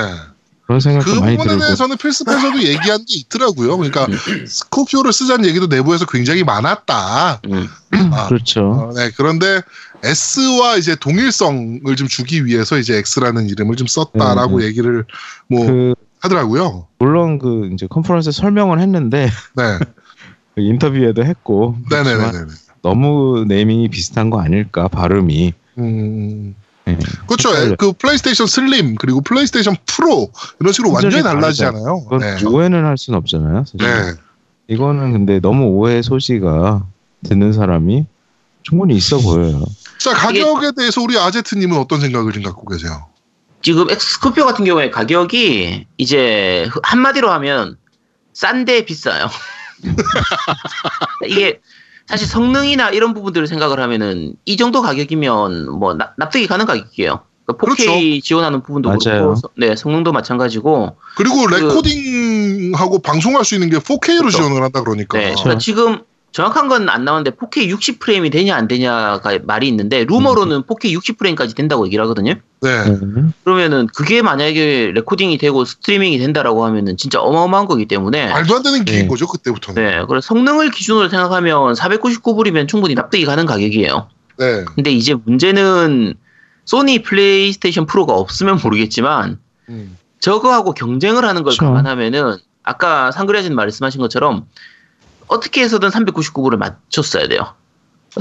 그런 생각도 그 많이 부분에 들고 대해서는 Phil Spencer도 얘기한 게 있더라고요. 그러니까 음. Scorpio를 쓰자는 얘기도 내부에서 굉장히 많았다. 음. 아, 그렇죠 어, 네, 그런데 S와 이제 동일성을 좀 주기 위해서 이제 X라는 이름을 좀 썼다라고 네, 얘기를 뭐 그 하더라고요. 물론 그 이제 컨퍼런스 설명을 했는데 네. 그 인터뷰에도 했고 네네네네. 너무 naming이 비슷한 거 아닐까 발음이 음. 네. 그렇죠. 헷갈려요. 그 PlayStation Slim 그리고 PlayStation Pro 이런 식으로 완전히 달라지잖아요. 네. 오해는 할 수는 없잖아요 사실. 네. 이거는 근데 너무 오해 소지가 듣는 사람이 충분히 있어 보여요 자 가격에 대해서 우리 아제트님은 어떤 생각을 갖고 계세요? 지금 Scorpio 같은 경우에 가격이 이제 한마디로 하면 싼데 비싸요. 이게 사실 성능이나 이런 부분들을 생각을 하면은 이 정도 가격이면 뭐 납- 납득이 가는 가격이에요. 그러니까 4K 지원하는 부분도 맞아요. 그렇고 서- 네 성능도 마찬가지고 그리고 그- 레코딩하고 방송할 수 있는 게 4K로 그렇죠. 지원을 한다 그러니까. 네, 그러니까 지금 정확한 건 안 나오는데 4K 60 프레임이 되냐 안 되냐가 말이 있는데 루머로는 4K 60 프레임까지 된다고 얘기를 하거든요. 네. 음. 그러면은 그게 만약에 레코딩이 되고 스트리밍이 된다라고 하면은 진짜 어마어마한 거기 때문에 말도 안 되는 기기인 네. 거죠 그때부터는. 네, 그래서 성능을 기준으로 생각하면 499불이면 충분히 납득이 가는 가격이에요. 네. 근데 이제 문제는 소니 플레이스테이션 프로가 없으면 모르겠지만 음. 저거하고 경쟁을 하는 걸 그쵸. 감안하면은 아까 상그레진 말씀하신 것처럼 어떻게 해서든 399불을 맞췄어야 돼요.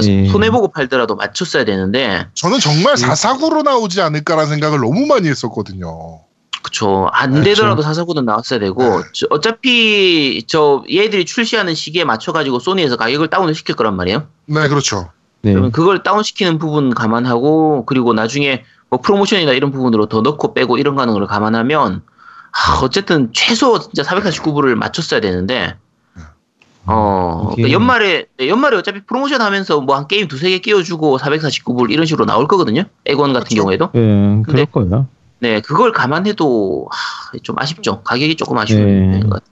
예. 손해보고 팔더라도 맞췄어야 되는데 저는 정말 449로 나오지 않을까라는 생각을 너무 많이 했었거든요. 그쵸 안 그렇죠. 되더라도 449는 나왔어야 되고 네. 저- 어차피 저 얘들이 출시하는 시기에 맞춰가지고 소니에서 가격을 다운을 시킬 거란 말이에요. 네, 그렇죠. 네. 그러면 그걸 다운시키는 부분 감안하고 그리고 나중에 뭐 프로모션이나 이런 부분으로 더 넣고 빼고 이런 가능을 감안하면 아, 어쨌든 최소 진짜 449불을 맞췄어야 되는데 어 이게- 그러니까 연말에 네, 연말에 어차피 프로모션 하면서 뭐 한 게임 두세 개 끼워주고 449불 이런 식으로 나올 거거든요. 액원 같은 그렇죠. 경우에도 예, 근데- 그럴 거예요. 네 그걸 감안해도 하, 좀 아쉽죠. 가격이 조금 아쉬운 네. 것 같아요.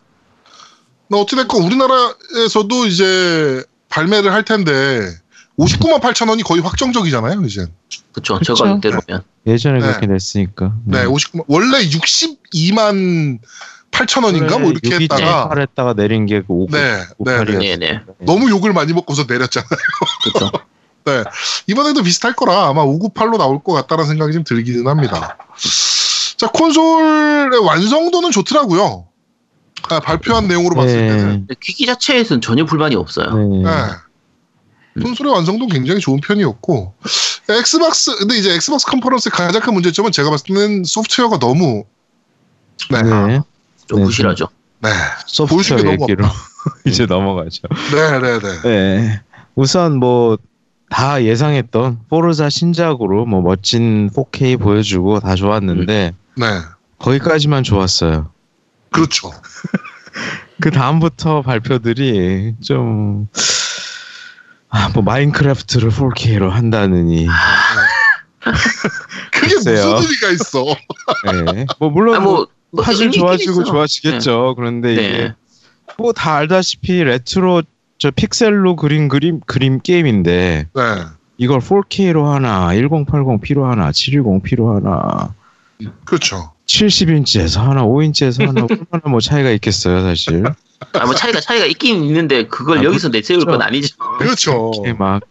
나 어찌됐건 우리나라에서도 이제 발매를 할 텐데 59만 8천 원이 거의 확정적이잖아요, 이제. 그쵸 그쵸. 저 가격대로면 예전에 네. 그렇게 냈으니까. 네, 59만 원래 62만 8천 원인가 뭐 이렇게 했다가 8 했다가 내린 게그 5, 네, 네, 58이었어요. 네. 네네 너무 욕을 많이 먹고서 내렸잖아요. 그쵸. 네. 이번에도 비슷할 거라 아마 598로 나올 것 같다는 생각이 좀 들기는 합니다. 자, 콘솔의 완성도는 좋더라고요. 아, 발표한 내용으로 봤을 때는. 기기 자체에서는 전혀 불만이 없어요. 네. 네. 콘솔의 완성도 굉장히 좋은 편이었고 Xbox 근데 이제 Xbox 컨퍼런스의 가장 큰 문제점은 제가 봤을 때는 소프트웨어가 너무 네, 네, 네. 좀 네, 부실하죠. 소프트웨어 보여주기 너무 얘기로 이제 넘어가죠. 네, 네, 네. 네. 우선 뭐 다 예상했던 Forza 신작으로 뭐 멋진 4K 보여주고 다 좋았는데 네. 거기까지만 좋았어요. 그렇죠. 그 다음부터 발표들이 좀 아, 뭐 Minecraft를 4K로 한다느니 그게 글쎄요. 무슨 의미가 있어. 네. 뭐 물론 아, 뭐, 뭐 있긴 좋아지고. 좋아지겠죠. 그런데 네. 이게 뭐 다 알다시피 레트로 저 픽셀로 그린 그림 그림 게임인데 네. 이걸 4K로 하나, 1080p로 하나, 720p로 하나, 그렇죠. 70인치에서 하나, 5인치에서 하나 얼마나 뭐 차이가 있겠어요, 사실. 아, 뭐 차이가 차이가 있긴 있는데 그걸 아, 여기서 내세울 그렇죠. 건 아니죠. 그렇죠. 막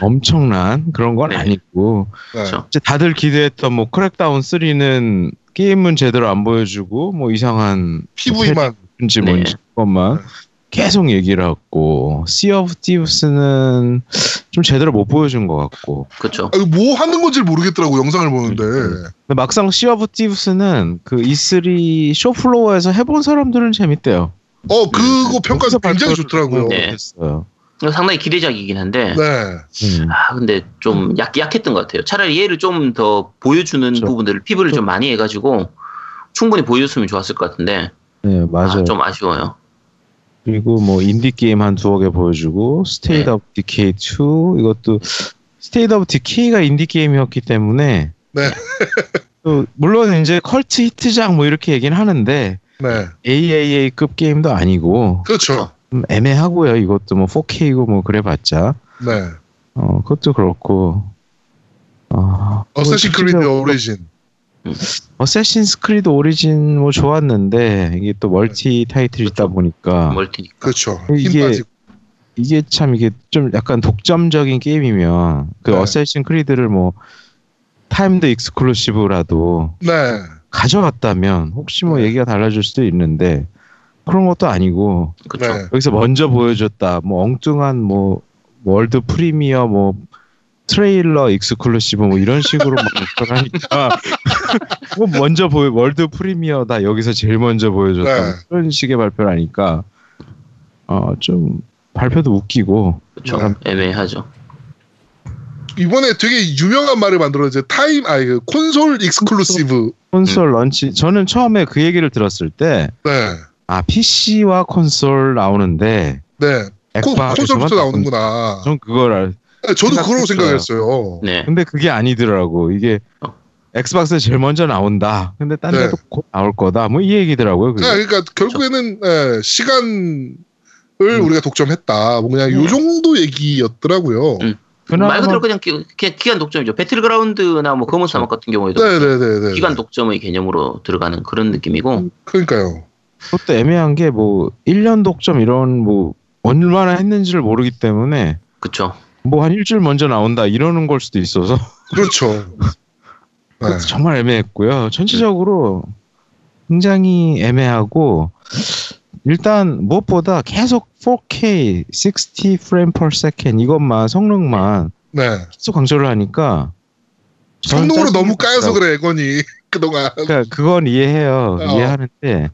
엄청난 그런 건 네. 아니고 네. 그렇죠. 이제 다들 기대했던 뭐 Crackdown 3는 게임은 제대로 안 보여주고 뭐 이상한 PV만. 뭔지 네. 뭔지 것만 네. 계속 얘기를 하고 Sea of Thieves는 좀 제대로 못 보여준 것 같고 그렇죠. 아, 뭐 하는 건지 모르겠더라고 영상을 보는데. 근데 막상 Sea of Thieves는 그 E3 show floor에서 해본 사람들은 재밌대요. 어 그거 평가 거기서 굉장히 좋더라고요. 네. 상당히 기대작이긴 한데 네. 음. 아 근데 좀 약, 약했던 것 같아요. 차라리 얘를 좀 더 보여주는 그렇죠. 부분들을 PV를 좀 많이 해가지고 충분히 보여줬으면 좋았을 것 같은데 네, 맞아요. 아, 좀 아쉬워요. 그리고 뭐 인디 게임 한 두어 개 보여주고 State 네. of Decay 2 이것도 State of Decay가 인디 게임이었기 때문에 네. 또 물론 이제 컬트 히트작 뭐 이렇게 얘기는 하는데 네. AAA급 게임도 아니고 그렇죠. 좀 애매하고요. 이것도 뭐 4K고 뭐 그래봤자 네. 어 그것도 그렇고 어, Assassin Creed Origin. Assassin's Creed Origin 뭐 좋았는데 이게 또 멀티 타이틀 있다 보니까 멀티니까. 그렇죠. 이게- 빠지고. 이게 참 이게 좀 약간 독점적인 게임이면 그 네. Assassin Creed를 뭐 timed exclusive라도 네. 가져갔다면 혹시 뭐 네. 얘기가 달라질 수도 있는데 그런 것도 아니고. 네. 여기서 먼저 보여줬다 뭐 엉뚱한 뭐 world premiere 뭐 trailer exclusive 뭐 이런 식으로 막 발표하니까 뭐 먼저 보여 world premiere다 여기서 제일 먼저 보여줬다 네. 뭐 그런 식의 발표를 하니까 어좀 발표도 웃기고 그렇죠. 애매하죠. 이번에 되게 유명한 말을 만들어서 time 아니 그 console exclusive. 콘솔 런치 저는 처음에 그 얘기를 들었을 때 네. 아 PC와 콘솔 나오는데 네. 콘, 콘솔부터 나오는- 나오는구나. 전 그걸 알 네, 저도 그러고 생각했어요. 네. 근데 그게 아니더라고 이게 어. 엑스박스에 제일 먼저 나온다 근데 딴 네. 데도 곧 나올 거다 뭐 이 얘기더라고요 그게. 네, 그러니까 결국에는 예, 시간을 음. 우리가 독점했다. 뭐 그냥 요 정도 얘기였더라고요. 음. 그나마 말 그대로 그냥 기, 그냥 기 간 독점이죠. 배틀그라운드나 뭐 검은 사막 같은 경우에도 네네네네. 기간 독점의 개념으로 들어가는 그런 느낌이고 그러니까요. 그것도 애매한 게 뭐 1년 독점 이런 뭐 얼마나 했는지를 모르기 때문에 그쵸. 뭐한 일주일 먼저 나온다 이러는 걸 수도 있어서 그렇죠. 네. 그것도 정말 애매했고요. 전체적으로 굉장히 애매하고 일단 무엇보다 계속 4K 60 프레임 per second 이것만 성능만 네. 계속 강조를 하니까 성능으로 너무 까여서. 그래 엑원이 그동안. 그러니까 그건 이해해요. 어. 이해하는데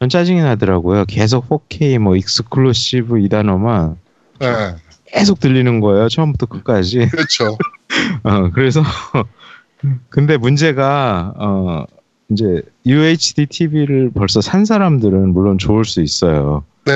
전 짜증이 나더라고요. 계속 4K 뭐 exclusive 이 단어만 네. 계속 들리는 거예요. 처음부터 끝까지. 그렇죠. 어, 그래서 근데 문제가 어 이제 UHD TV를 벌써 산 사람들은 물론 좋을 수 있어요. 네.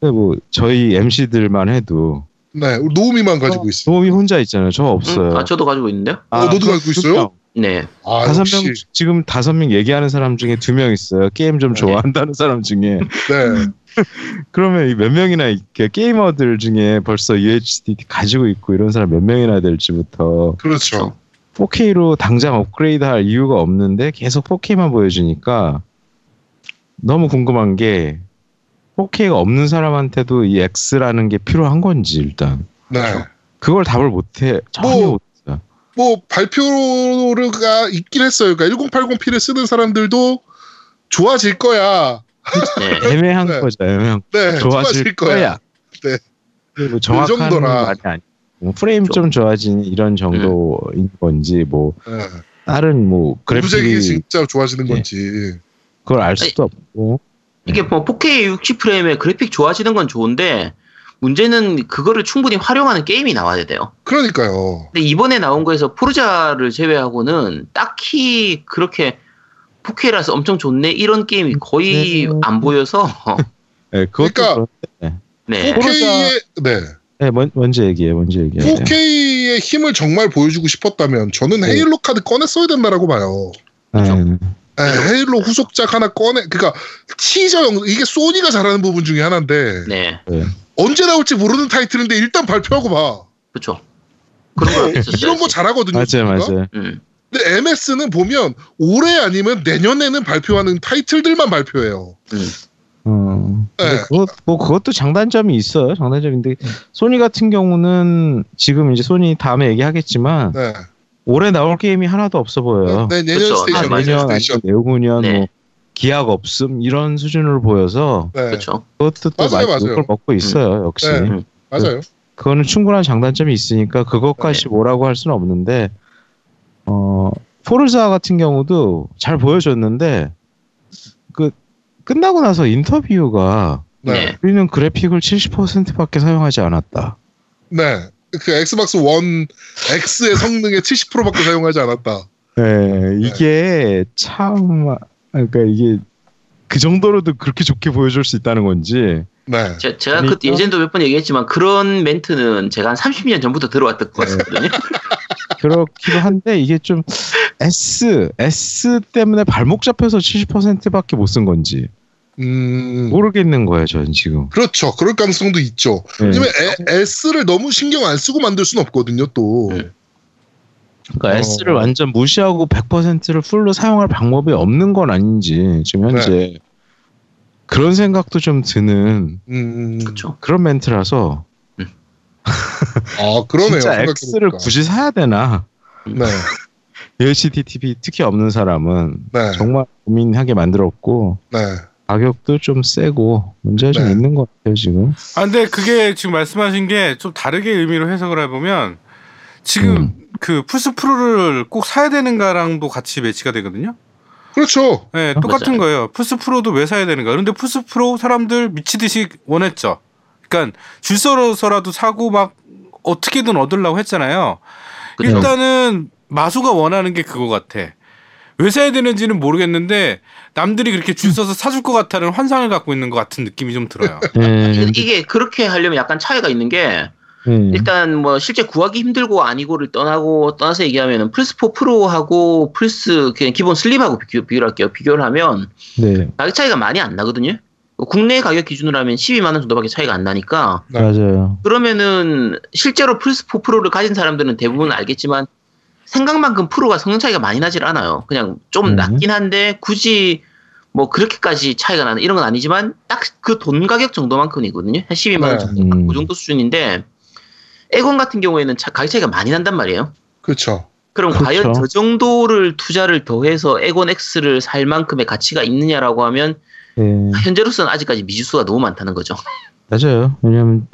근데 뭐 저희 MC들만 해도 네. 노우미만 가지고 있어. 노미 혼자 있잖아요. 저 없어요. 음, 아 저도 가지고 있는데요. 어, 너도 가지고 있어요? 네. 아, 다섯. 명 지금 다섯 명 얘기하는 사람 중에 두 명 있어요. 게임 좀 네. 좋아한다는 사람 중에 네. 그러면 이몇 명이나 이렇게 게이머들 중에 벌써 UHD 가지고 있고 이런 사람 몇 명이나 될지부터 그렇죠. 4K로 당장 업그레이드할 이유가 없는데 계속 4K만 보여주니까 너무 궁금한 게 4K가 없는 사람한테도 이 X라는 게 필요한 건지 일단 네. 그걸 답을 못해 전혀 뭐, 못해. 뭐 발표가 있긴 했어요. 그러니까 1080p를 쓰는 사람들도 좋아질 거야. 네. 애매한 네. 거죠 애매한 네, 좋아질 거야. 네. 그리고 정확한 정도나. 말이 아니. 뭐 프레임 좀 좋아지는 이런 정도인 건지 뭐 네. 다른 뭐 그래픽이 진짜 좋아지는 네. 건지. 그걸 알 수도 없고 이게 뭐 4K 60프레임의 그래픽 좋아지는 건 좋은데 문제는 그거를 충분히 활용하는 게임이 나와야 돼요. 그러니까요. 근데 이번에 나온 거에서 포르자를 제외하고는 딱히 그렇게 4K라서 엄청 좋네 이런 게임이 거의 네. 안 보여서 네, 그것도 그러니까 그런데. 네. 4K의 네. 네, 먼, 먼저 얘기해 먼저 얘기해 4K의 힘을 정말 보여주고 싶었다면 저는 네. 헤일로 카드 꺼냈어야 된다라고 봐요. 네. 네, 헤일로 후속작 하나 꺼내. 그러니까 티저 영 이게 소니가 잘하는 부분 중에 하나인데 네. 언제 나올지 모르는 타이틀인데 일단 발표하고 봐. 그렇죠. 그런 거 네, 이런 거 잘하거든요. 맞아요. 맞아요 음. 근데 MS는 보면 올해 아니면 내년에는 발표하는 타이틀들만 발표해요. 음. 어, 근데 네. 그것, 뭐 그것도 장단점이 있어요 장단점인데 소니 같은 경우는 지금 이제 소니 다음에 얘기하겠지만 네. 올해 나올 게임이 하나도 없어 보여요 네, 내년 그렇죠. 스테이션, 아, 내년 스테이션. 내후년 네. 뭐 기약 없음 이런 수준으로 보여서 네, 그렇죠. 그것도 또 맞아요, 많이 맞아요. 욕을 먹고 있어요 역시 네. 맞아요. 그 거는 충분한 장단점이 있으니까 그것까지 뭐라고 할 수는 없는데 어 Forza 같은 경우도 잘 보여줬는데 그 끝나고 나서 인터뷰가 네. 네. 우리는 그래픽을 70%밖에 사용하지 않았다. 네. 그 엑스박스 원 X의 성능의 70%밖에 사용하지 않았다. 네, 이게 참 그러니까 이게 그 정도로도 그렇게 좋게 보여줄 수 있다는 건지 네. 제, 제가 그러니까- 그 예전에도 몇 번 얘기했지만 그런 멘트는 제가 한 30년 전부터 들어왔던 것 네. 같거든요. 그렇기도 한데 이게 좀 S S 때문에 발목 잡혀서 70%밖에 못 쓴 건지 음. 모르겠는 거예요, 저는 지금. 그렇죠. 그럴 가능성도 있죠. 네. 왜냐면 에- S를 너무 신경 안 쓰고 만들 수는 없거든요, 또. 네. 그러니까 어. S를 완전 무시하고 100%를 풀로 사용할 방법이 없는 건 아닌지 지금 현재 네. 그런 생각도 좀 드는 음. 그런 멘트라서 아, 그러네요. 진짜 생각해보니까. X를 굳이 사야 되나? 네. LCD TV 특히 없는 사람은 네. 정말 고민하게 만들었고 네. 가격도 좀 세고 문제가 좀 네. 있는 것 같아요 지금. 아 근데 그게 지금 말씀하신 게 좀 다르게 의미로 해석을 해보면 지금 음. 그 플스 프로를 꼭 사야 되는가랑도 같이 매치가 되거든요. 그렇죠. 네, 똑같은 맞아요. 거예요. 플스 프로도 왜 사야 되는가? 그런데 플스 프로 사람들 미치듯이 원했죠. 그러니까 줄 서서라도 사고 막 어떻게든 얻으려고 했잖아요. 그렇죠. 일단은 마소가 원하는 게 그거 같아. 왜 사야 되는지는 모르겠는데 남들이 그렇게 줄 서서 사줄 것 같다는 환상을 갖고 있는 것 같은 느낌이 좀 들어요. 네, 이게, 그렇게 하려면 약간 차이가 있는 게 네. 일단 뭐 실제 구하기 힘들고 아니고를 떠나고 떠나서 얘기하면 플스 4 프로하고 플스 그냥 기본 슬림하고 비교, 비교를 할게요. 비교를 하면 네, 가격 차이가 많이 안 나거든요. 국내 가격 기준으로 하면 12만 원 정도밖에 차이가 안 나니까 네. 맞아요. 그러면은 실제로 플스 4 프로를 가진 사람들은 대부분 알겠지만 생각만큼 프로가 성능 차이가 많이 나질 않아요. 그냥 좀 음. 낮긴 한데 굳이 뭐 그렇게까지 차이가 나는 이런 건 아니지만 딱 그 돈 가격 정도만큼이거든요. 한 12만 원 네. 정도 음. 그 정도 수준인데 에곤 같은 경우에는 차- 가격 차이가 많이 난단 말이에요. 그렇죠. 그럼 그렇죠. 과연 저 정도를 투자를 더해서 에곤 X를 살 만큼의 가치가 있느냐라고 하면 네. 현재로서는 아직까지 미지수가 너무 많다는 거죠. 맞아요. 왜냐면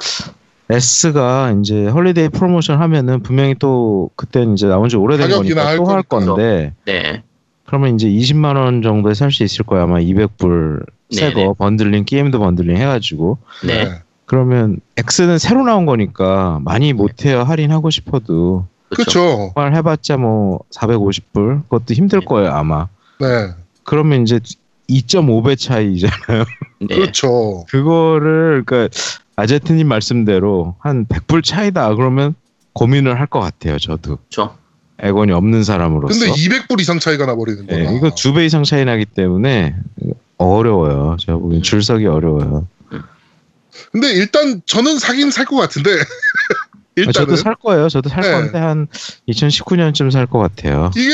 S가 이제 holiday promotion 하면은 분명히 또 그때는 이제 나온 지 오래된 거니까 할또 할. 건데 네. 그러면 이제 20만 원 정도에 살 수 있을 거야 아마 200불 네네. 새거 bundling 게임도 bundling 해가지고 네. 그러면 X는 새로 나온 거니까 많이 못해요 할인하고 싶어도 그렇죠. 정말 해봤자 뭐 450불 그것도 힘들 네. 거예요 아마. 네. 그러면 이제 2.5배 차이잖아요. 네. 그렇죠. 그거를 그러니까 아제트님 말씀대로 한 100불 차이다 그러면 고민을 할 것 같아요. 저도 그렇죠. 액원이 없는 사람으로서. 근데 200불 이상 차이가 나버리는 거야. 네, 이거 두 배 이상 차이 나기 때문에 어려워요. 제가 보기엔 줄 서기 어려워요. 근데 일단 저는 사긴 살 것 같은데. 아, 일단은 저도 살 거예요. 저도 살 네. 건데 한 2019년쯤 살 것 같아요. 이게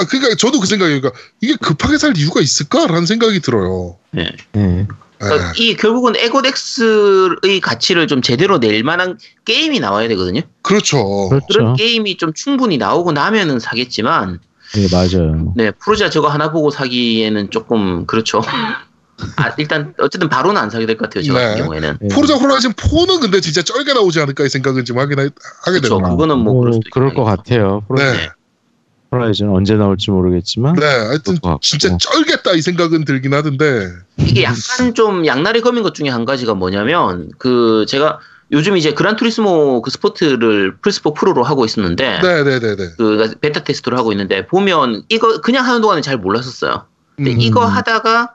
아 그러니까 저도 그 생각이에요. 그러니까 이게 급하게 살 이유가 있을까라는 생각이 들어요. 네. 네. 그러니까 네. 이 결국은 에고덱스의 가치를 좀 제대로 낼 만한 게임이 나와야 되거든요. 그렇죠. 그런 그렇죠. 게임이 좀 충분히 나오고 나면은 사겠지만, 네, 맞아요. 네 프로자 저거 하나 보고 사기에는 조금 그렇죠. 아, 일단 어쨌든 바로는 안 사게 될 것 같아요. 저 같은 네. 경우에는. 네. 포르자 호라이즌 4는 근데 진짜 쩔게 나오지 않을까 이 생각은 지금 하긴 하, 게 그렇죠. 되고. 그거는 뭐 그럴 수도 그럴 있겠네요. 것 같아요. 프로- 네. 네. Horizon 언제 나올지 모르겠지만 네, 하여튼. 진짜 쩔겠다 이 생각은 들긴 하던데. 이게 약간 좀 양날의 검인 것 중에 한 가지가 뭐냐면 그 제가 요즘 이제 Gran Turismo 그 스포츠를 플스4 프로로 하고 있었는데 네, 네, 네, 네. 그 베타 테스트를 하고 있는데 보면 이거 그냥 하는 동안은 잘 몰랐었어요. 근데 음, 이거 하다가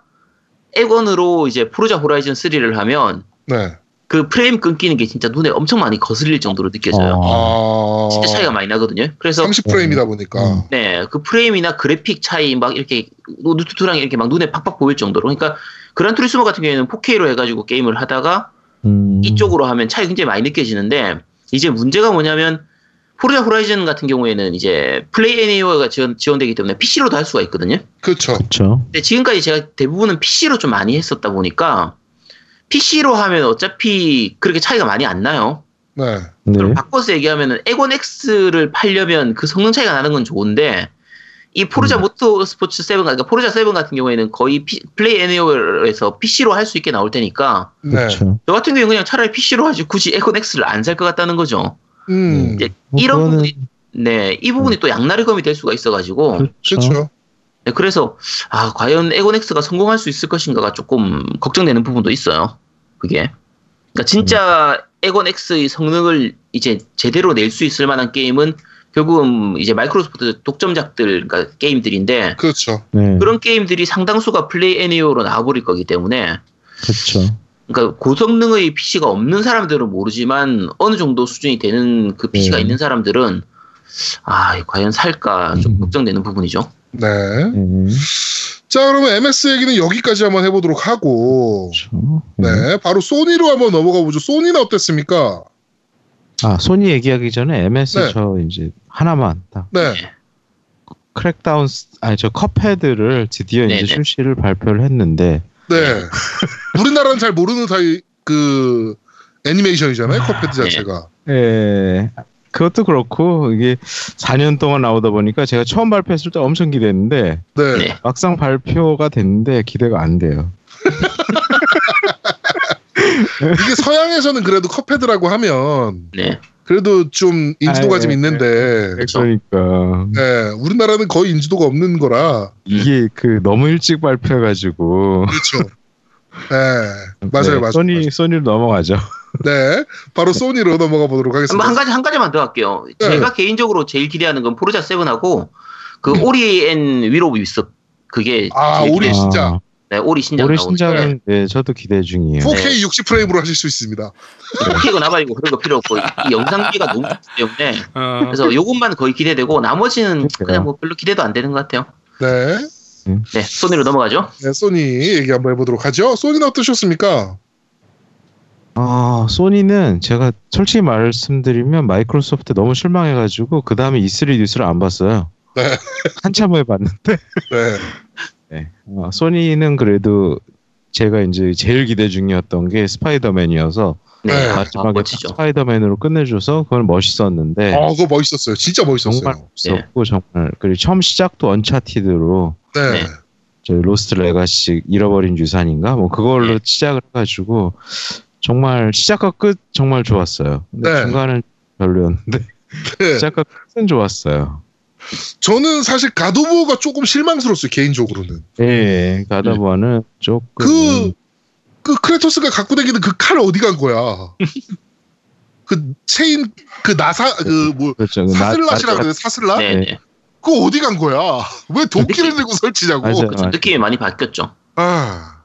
엑원으로 이제 Forza Horizon 3를 하면 네. 그 프레임 끊기는 게 진짜 눈에 엄청 많이 거슬릴 정도로 느껴져요. 어. 아, 진짜 차이가 많이 나거든요. 그래서 30프레임이다 보니까. 음. 네, 그 프레임이나 그래픽 차이 막 이렇게 누트투랑 이렇게 막 눈에 팍팍 보일 정도로. 그러니까 Gran Turismo 같은 경우에는 4K로 해가지고 게임을 하다가 음. 이쪽으로 하면 차이 굉장히 많이 느껴지는데 이제 문제가 뭐냐면 Forza Horizon 같은 경우에는 이제 Play Anywhere가 지원, 지원 되기 때문에 PC로도 할 수가 있거든요. 그렇죠. 그렇죠. 근데 지금까지 제가 대부분은 PC로 좀 많이 했었다 보니까 PC로 하면 어차피 그렇게 차이가 많이 안 나요. 네. 네. 그럼 바꿔서 얘기하면은 에곤 X를 팔려면 그 성능 차이가 나는 건 좋은데 이 포르자 음. 모토 스포츠 7 그러니까 포르자 7 같은 경우에는 거의 피- 플레이 애니어에서 PC로 할 수 있게 나올 테니까 네. 그렇죠. 저 같은 경우는 그냥 차라리 PC로 하지 굳이 에곤 X를 안 살 것 같다는 거죠. 음. 이제 뭐 이런 그거는- 부분이 네, 이 부분이 또 양날의 검이 될 수가 있어가지고 그렇죠. 그렇죠. 네, 그래서 아 과연 에곤 X가 성공할 수 있을 것인가가 조금 걱정되는 부분도 있어요. 그게 그러니까 진짜 에곤 X의 성능을 이제 제대로 낼 수 있을 만한 게임은 결국은 이제 마이크로소프트 독점작들 그러니까 게임들인데 그렇죠. 네. 그런 게임들이 상당수가 플레이 애니어로 나와버릴 거기 때문에 그렇죠. 그러니까 고성능의 PC가 없는 사람들은 모르지만 어느 정도 수준이 되는 그 PC가 네. 있는 사람들은 아 과연 살까 좀 음. 걱정되는 부분이죠. 네. 네. 자, 그러면 MS 얘기는 여기까지 한번 해보도록 하고, 그렇죠. 네. 바로 소니로 한번 넘어가 보죠. 소니는 어땠습니까? 아 소니 얘기하기 전에 MS 네. 저 이제 하나만 딱 네. Crackdown 스- 아니 저 Cuphead를 드디어 네네. 이제 출시를 발표를 했는데 네. 우리나라는 잘 모르는 사이, 그, 애니메이션이잖아요. 컵헤드 네. 자체가. 예 그것도 그렇고 이게 4년 동안 나오다 보니까 제가 처음 발표했을 때 엄청 기대했는데 네. 네. 막상 발표가 됐는데 기대가 안 돼요. 이게 서양에서는 그래도 컵헤드라고 하면, 네. 그래도 좀 인지도가 아, 좀 네, 있는데, 그렇죠. 그러니까 네. 우리나라는 거의 인지도가 없는 거라. 이게 그 너무 일찍 발표해가지고 그렇죠. 네. 맞아요, 네, 맞아요. 소니 맞아요. 소니로 넘어가죠. 네. 바로 소니로 넘어가 보도록 뭐 하겠습니다. 한 가지 한 가지만 더 할게요. 네. 제가 개인적으로 제일 기대하는 건 Forza 7하고 그 음. Ori and Will of Wisps 그게 아, Ori 기대- 신작. 네, Ori 신작 나오는 신작은 네, 저도 기대 중이에요. 4K 60 프레임으로 하실 수 있습니다. 4K이고 나발이고 그런 거 필요 없고 이 영상미가 너무 좋기 때문에 어, 그래서 요것만 거의 기대되고 나머지는 그러니까요. 그냥 뭐 별로 기대도 안 되는 것 같아요. 네. 네, 소니로 넘어가죠. 네, 소니 얘기 한번 해보도록 하죠. 소니는 어떠셨습니까? 아 소니는 제가 솔직히 말씀드리면 마이크로소프트 너무 실망해가지고 그 다음에 E3 뉴스를 안 봤어요. 네. 한참 후에 봤는데 네. 네. 어, 소니는 그래도 제가 이제 제일 기대 중이었던 게 스파이더맨이어서 네, 네. 아, 마지막에 멋지죠. 스파이더맨으로 끝내줘서 그건 멋있었는데 어, 그거 멋있었어요. 진짜 멋있었어요. 정말 멋있었고 정말 그리고 처음 시작도 Uncharted로 네. 네. 저 Lost Legacy 잃어버린 유산인가 뭐 그걸로 네. 시작을 해가지고 정말 시작과 끝 정말 좋았어요. 근데 네. 중간은 별로였는데 네. 시작과 끝은 좋았어요. 저는 사실 God of War가 조금 실망스러웠어요. 개인적으로는. 예, God of War는 조금 그, 그 Kratos가 갖고 다니는 그 칼 어디 간 거야? 그 체인 그 나사 그뭐 그렇죠. 그 나- 그래요 사슬낫? 네. 그거 어디 간 거야? 왜 도끼를 들고 설치냐고? 맞아요. 그렇죠. 느낌이 많이 바뀌었죠. 아.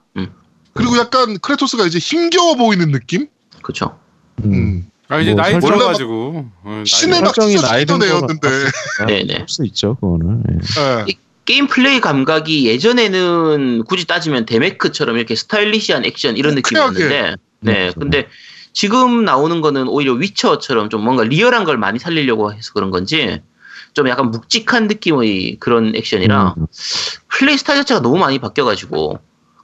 음. 그리고 약간 크레토스가 이제 힘겨워 보이는 느낌? 그렇죠. 음. 음. 아 이제 뭐 나이 들어가지고 어, 나이 신의 막 설정이 찢어지던 나이 든 거는 애였는데. 네, 네. 할 수 있죠, 그거는. 예. 예. 게임 플레이 감각이 예전에는 굳이 따지면 데메크처럼 이렇게 stylish한 액션 이런 느낌이었는데, 네, 그렇죠. 근데 지금 나오는 거는 오히려 위쳐처럼 좀 뭔가 리얼한 걸 많이 살리려고 해서 그런 건지 좀 약간 묵직한 느낌의 그런 액션이라 음. 플레이 스타일 자체가 너무 많이 바뀌어가지고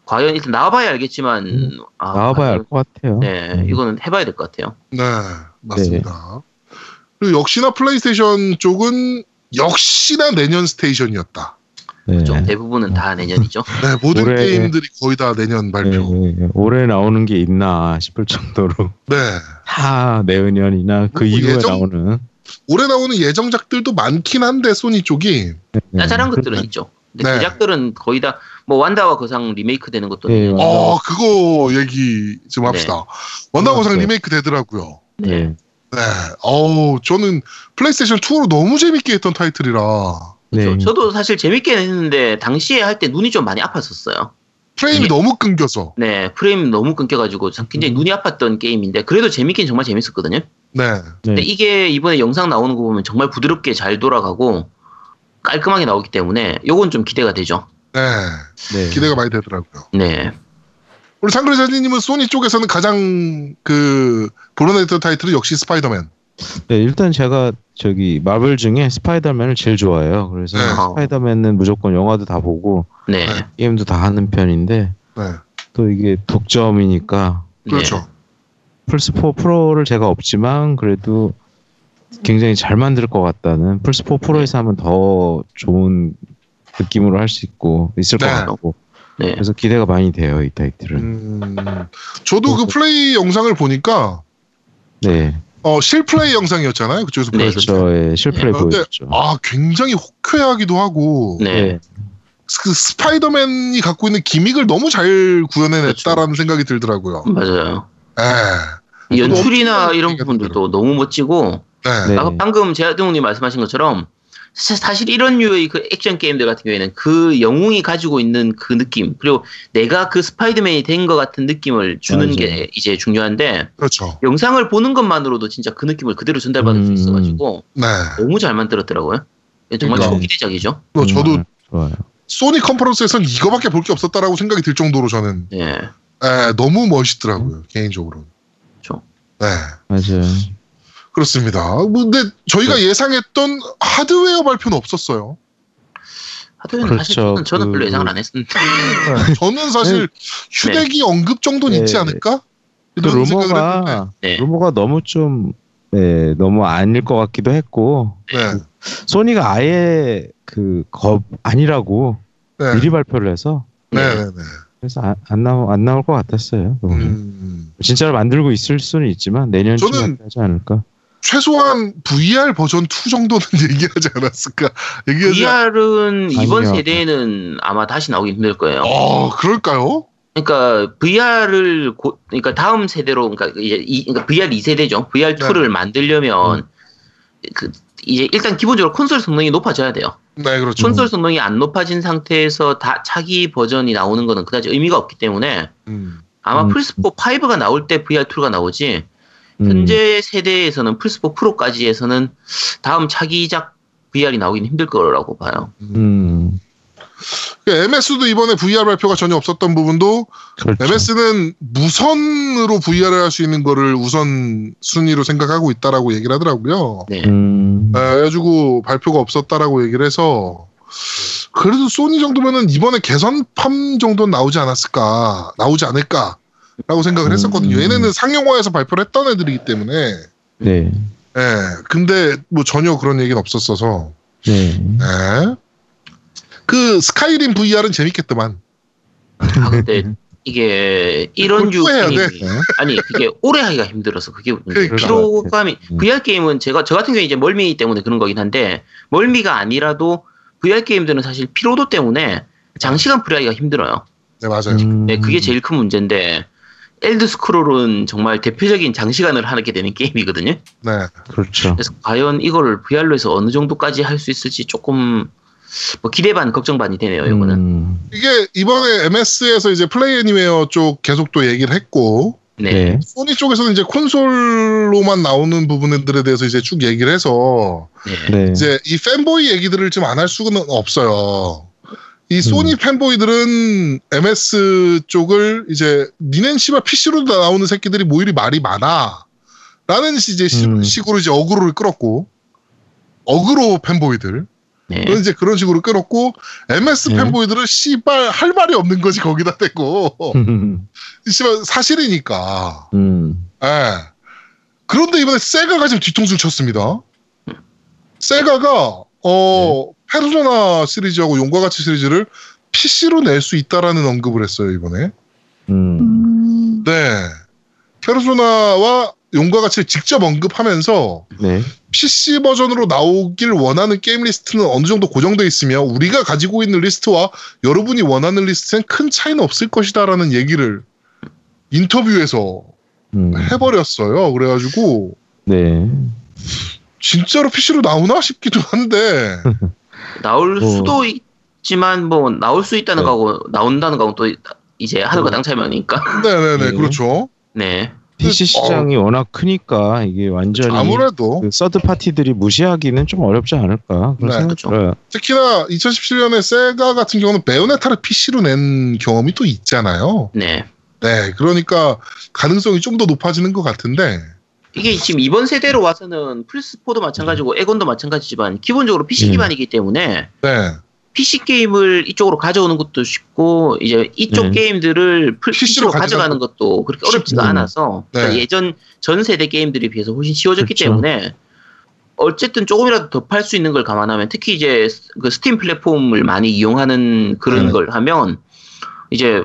과연 일단 나와봐야 알겠지만 음. 아, 나와봐야 알 것 같아요. 네, 음. 이거는 해봐야 될 것 같아요. 네, 맞습니다. 그리고 역시나 플레이스테이션 쪽은 역시나 내년 스테이션이었다. 네. 좀 대부분은 다 내년이죠. 네, 모든 올해- 게임들이 거의 다 내년 발표. 예, 예. 올해 나오는 게 있나 싶을 정도로 네. 다 내년이나 그뭐 이후에 예정- 나오는 올해 나오는 예정작들도 많긴 한데 소니 쪽이 네. 짜잘한 그- 것들은 있죠. 근데 네. 대작들은 거의 다 뭐 완다와 거상 리메이크 되는 것도 네, 있고. 어 그거 얘기 좀 합시다. 완다와 거상 네. 리메이크 되더라고요. 네. 네. 어우 저는 플레이스테이션 2로 너무 재밌게 했던 타이틀이라 네. 저- 저도 사실 재밌게 했는데 당시에 할 때 눈이 좀 많이 아팠었어요. 프레임이 이게- 너무 끊겨서. 네, 프레임 너무 끊겨가지고 참 굉장히 음. 눈이 아팠던 게임인데 그래도 재밌긴 정말 재밌었거든요. 네. 근데 네. 이게 이번에 영상 나오는 거 보면 정말 부드럽게 잘 돌아가고 깔끔하게 나오기 때문에 요건 좀 기대가 되죠. 네. 네. 기대가 많이 되더라고요. 네, 우리 상그레 사진님은 소니 쪽에서는 가장 그 볼로냈던 타이틀은 역시 스파이더맨. 네, 일단 제가 저기 마블 중에 스파이더맨을 제일 좋아해요. 그래서 네. 스파이더맨은 무조건 영화도 다 보고 네, 네. 게임도 다 하는 편인데 네. 또 이게 독점이니까 그렇죠. 플스 4 프로를 제가 없지만 그래도 굉장히 잘 만들 것 같다는 플스 4 프로에서 하면 더 좋은 느낌으로 할 수 있고 있을 것 네. 같고 네, 그래서 기대가 많이 돼요 이 타이틀은 음, 저도 그 플레이 영상을 보니까 네 어 실플레이 영상이었잖아요. 그쪽에서 네. 그렇죠 예, 실플레이 네. 보여줬죠 아 굉장히 호쾌하기도 하고 네, 그 스파이더맨이 갖고 있는 기믹을 너무 잘 구현해냈다라는 생각이 들더라고요. 맞아요. 예. 연출이나 이런 부분들도 너무 멋지고 네. 네. 아, 방금 제아동님 말씀하신 것처럼 사- 사실 이런 류의 그 액션 게임들 같은 경우에는 그 영웅이 가지고 있는 그 느낌 그리고 내가 그 스파이더맨이 된 것 같은 느낌을 주는 맞아요. 게 이제 중요한데 그렇죠. 영상을 보는 것만으로도 진짜 그 느낌을 그대로 전달받을 수 음. 있어가지고 네. 너무 잘 만들었더라고요. 정말 그러니까. 초기대작이죠. 뭐 저도 정말 좋아요 소니 컨퍼런스에선 이거밖에 볼 게 없었다라고 생각이 들 정도로 저는 예, 예, 너무 멋있더라고요 개인적으로. 그렇죠. 네. 맞아요 그렇습니다. 뭐 근데 저희가 예상했던 하드웨어 발표는 없었어요. 하드웨어는 사실 그렇죠. 저는, 저는 별로 그- 예상을 안 했는데 저는 사실 휴대기 언급 정도는 네. 있지 않을까? 생각을 루머가 네. 루머가 너무 좀 네, 너무 아닐 것 같기도 했고 했는데, 소니가 아예 그겁 아니라고 네. 네. 미리 발표를 해서 네, 네, 네. 그래서 안, 안 나오 안 나올 것 같았어요. 음, 진짜로 만들고 있을 수는 있지만 내년쯤 하지 않을까. 최소한 VR 버전 2 정도는 얘기하지 않았을까? 얘기하지. VR은 이번 아니요. 세대에는 아마 다시 나오기 힘들 거예요. 어, 그럴까요? 그러니까 VR을 고, 그러니까 다음 세대로 그러니까 이제 이, 그러니까 VR 2세대죠. VR 2를 네. 만들려면 그 이제 일단 기본적으로 콘솔 성능이 높아져야 돼요. 네, 그렇죠. 콘솔 성능이 안 높아진 상태에서 다 차기 버전이 나오는 거는 그다지 의미가 없기 때문에 음. 아마 음. 플스4 5가 나올 때 VR 2가 나오지 음, 현재 세대에서는 플스4 프로까지 해서는 다음 차기작 VR이 나오기는 힘들 거라고 봐요. 음, MS도 이번에 VR 발표가 전혀 없었던 부분도 그렇죠. MS는 무선으로 VR을 할 수 있는 거를 우선 순위로 생각하고 있다라고 얘기를 하더라고요. 네. 음, 네, 그래가지고 발표가 없었다라고 얘기를 해서 그래도 소니 정도면은 이번에 개선판 정도는 나오지 않았을까 나오지 않을까 라고 생각을 했었거든요. 음. 얘네는 상용화해서 발표를 했던 애들이기 때문에 네, 예 근데 뭐 전혀 그런 얘기는 없었어서 네. 예. 그 스카이림 VR은 재밌겠더만 아, 근데 이게 이런 게임이 아니 그게 오래 하기가 힘들어서 그게. 그러니까. 피로감이 음. VR 게임은 제가 저 같은 경우 이제 멀미 때문에 그런 거긴 한데 멀미가 아니라도 VR 게임들은 사실 피로도 때문에 장시간 플레이하기가 힘들어요. 네 맞아요. 음, 네, 그게 제일 큰 문제인데 엘드 스크롤은 정말 대표적인 장시간을 하게 되는 게임이거든요. 네. 그렇죠. 그래서 과연 이걸 VR로 해서 어느 정도까지 할 수 있을지 조금 뭐 기대 반 걱정 반이 되네요. 이거는. 음, 이게 이번에 MS에서 이제 플레이 애니웨어 쪽 계속 또 얘기를 했고 네. 네. 소니 쪽에서는 이제 콘솔로만 나오는 부분들에 대해서 이제 쭉 얘기를 해서 네. 네. 이제 이 fanboy 얘기들을 좀 안 할 수는 없어요. 이 소니 fanboy들은 MS 쪽을 이제 니넨 씨발 PC로 나오는 새끼들이 뭐 이리 말이 많아. 라는 이제 시- 음. 식으로 이제 어그로를 끌었고 어그로 fanboy들 네. 그런 이제 그런 식으로 끌었고 MS 네. fanboy들은 씨발 할 말이 없는 거지 거기다 대고 씨발 사실이니까 음. 예. 그런데 이번에 세가가 지금 뒤통수를 쳤습니다. 세가가 어 페르소나 시리즈하고 용과 같이 시리즈를 PC로 낼 수 있다라는 언급을 했어요 이번에. 음. 네. 페르소나와 용과 같이 직접 언급하면서 네. PC 버전으로 나오길 원하는 게임 리스트는 어느 정도 고정돼 있으며 우리가 가지고 있는 리스트와 여러분이 원하는 리스트엔 큰 차이는 없을 것이다라는 얘기를 인터뷰에서 음. 해버렸어요. 그래가지고 네. 진짜로 PC로 나오나 싶기도 한데 나올 어. 수도 있지만 뭐 나올 수 있다는 네. 거하고 나온다는 거하고 또 이제 하늘과 땅 차이니까. 네네네 네. 그렇죠. 네. PC 시장이 워낙 크니까 이게 완전히 아무래도 그 서드 파티들이 무시하기는 좀 어렵지 않을까 그런 네, 생각 그렇죠. 특히나 2017년에 세가 같은 경우는 베요네타를 PC로 낸 경험이 또 있잖아요. 네. 네 그러니까 가능성이 좀 더 높아지는 것 같은데 이게 지금 이번 세대로 와서는 플스4도 마찬가지고 엑원도 마찬가지지만 기본적으로 PC 음. 기반이기 때문에 네 PC 게임을 이쪽으로 가져오는 것도 쉽고 이제 이쪽 네. 게임들을 플- PC로 PC로 가져가는 가져가는 것도 그렇게 어렵지가 쉽고. 않아서 네. 그러니까 예전 전 세대 게임들에 비해서 훨씬 쉬워졌기 그렇죠. 때문에 어쨌든 조금이라도 더 팔 수 있는 걸 감안하면 특히 이제 그 스팀 플랫폼을 많이 이용하는 그런 네. 걸 하면 이제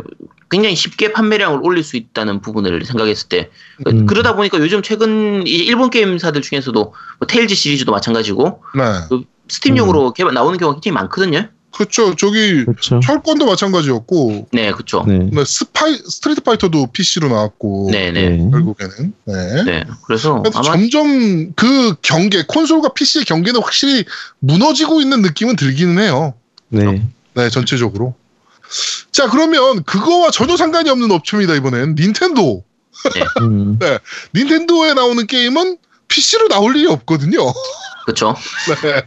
굉장히 쉽게 판매량을 올릴 수 있다는 부분을 생각했을 때 그- 음. 그러다 보니까 요즘 최근 이제 일본 게임사들 중에서도 뭐 테일즈 시리즈도 마찬가지고 네. 그 스팀용으로 개발 나오는 경우가 굉장히 많거든요. 그렇죠. 저기 그렇죠. 철권도 마찬가지였고 네, 그렇죠. 네. 네, 스파이 스트리트 파이터도 PC로 나왔고 네, 네. 네. 결국에는 네. 네. 그래서 그래서 아마 점점 그 경계 콘솔과 PC의 경계는 확실히 무너지고 있는 느낌은 들기는 해요. 네. 네, 전체적으로. 자, 그러면 그거와 전혀 상관이 없는 업체입니다, 이번엔. 닌텐도. 음. 닌텐도에 나오는 게임은 PC로 나올 일이 없거든요. 그렇죠.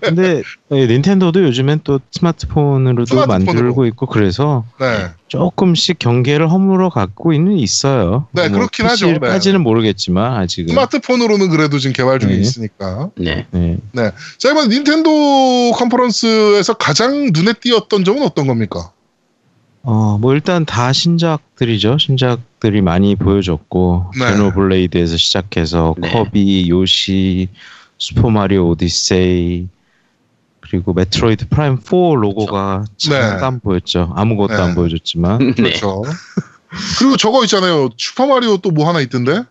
근데 예, 닌텐도도 요즘엔 또 스마트폰으로도 스마트폰으로. 만들고 있고 그래서 네. 조금씩 경계를 허물어 갖고 있는 있어요. 네, 그렇긴 하죠. PC까지는 모르겠지만 아직은. 스마트폰으로는 그래도 지금 개발 중에 네. 있으니까. 네. 네. 자, 이번 닌텐도 컨퍼런스에서 가장 눈에 띄었던 점은 어떤 겁니까? 어, 뭐 일단 다 신작들이죠. 신작들이 많이 보여줬고 네. 제노블레이드에서 시작해서 네. 커비, 요시, 슈퍼마리오 오디세이 그리고 메트로이드 프라임 4 로고가 잠깐 보였죠. 아무것도 네. 안 보여줬지만. 네. 그렇죠. 그리고 저거 있잖아요. 슈퍼마리오 또 뭐 하나 있던데?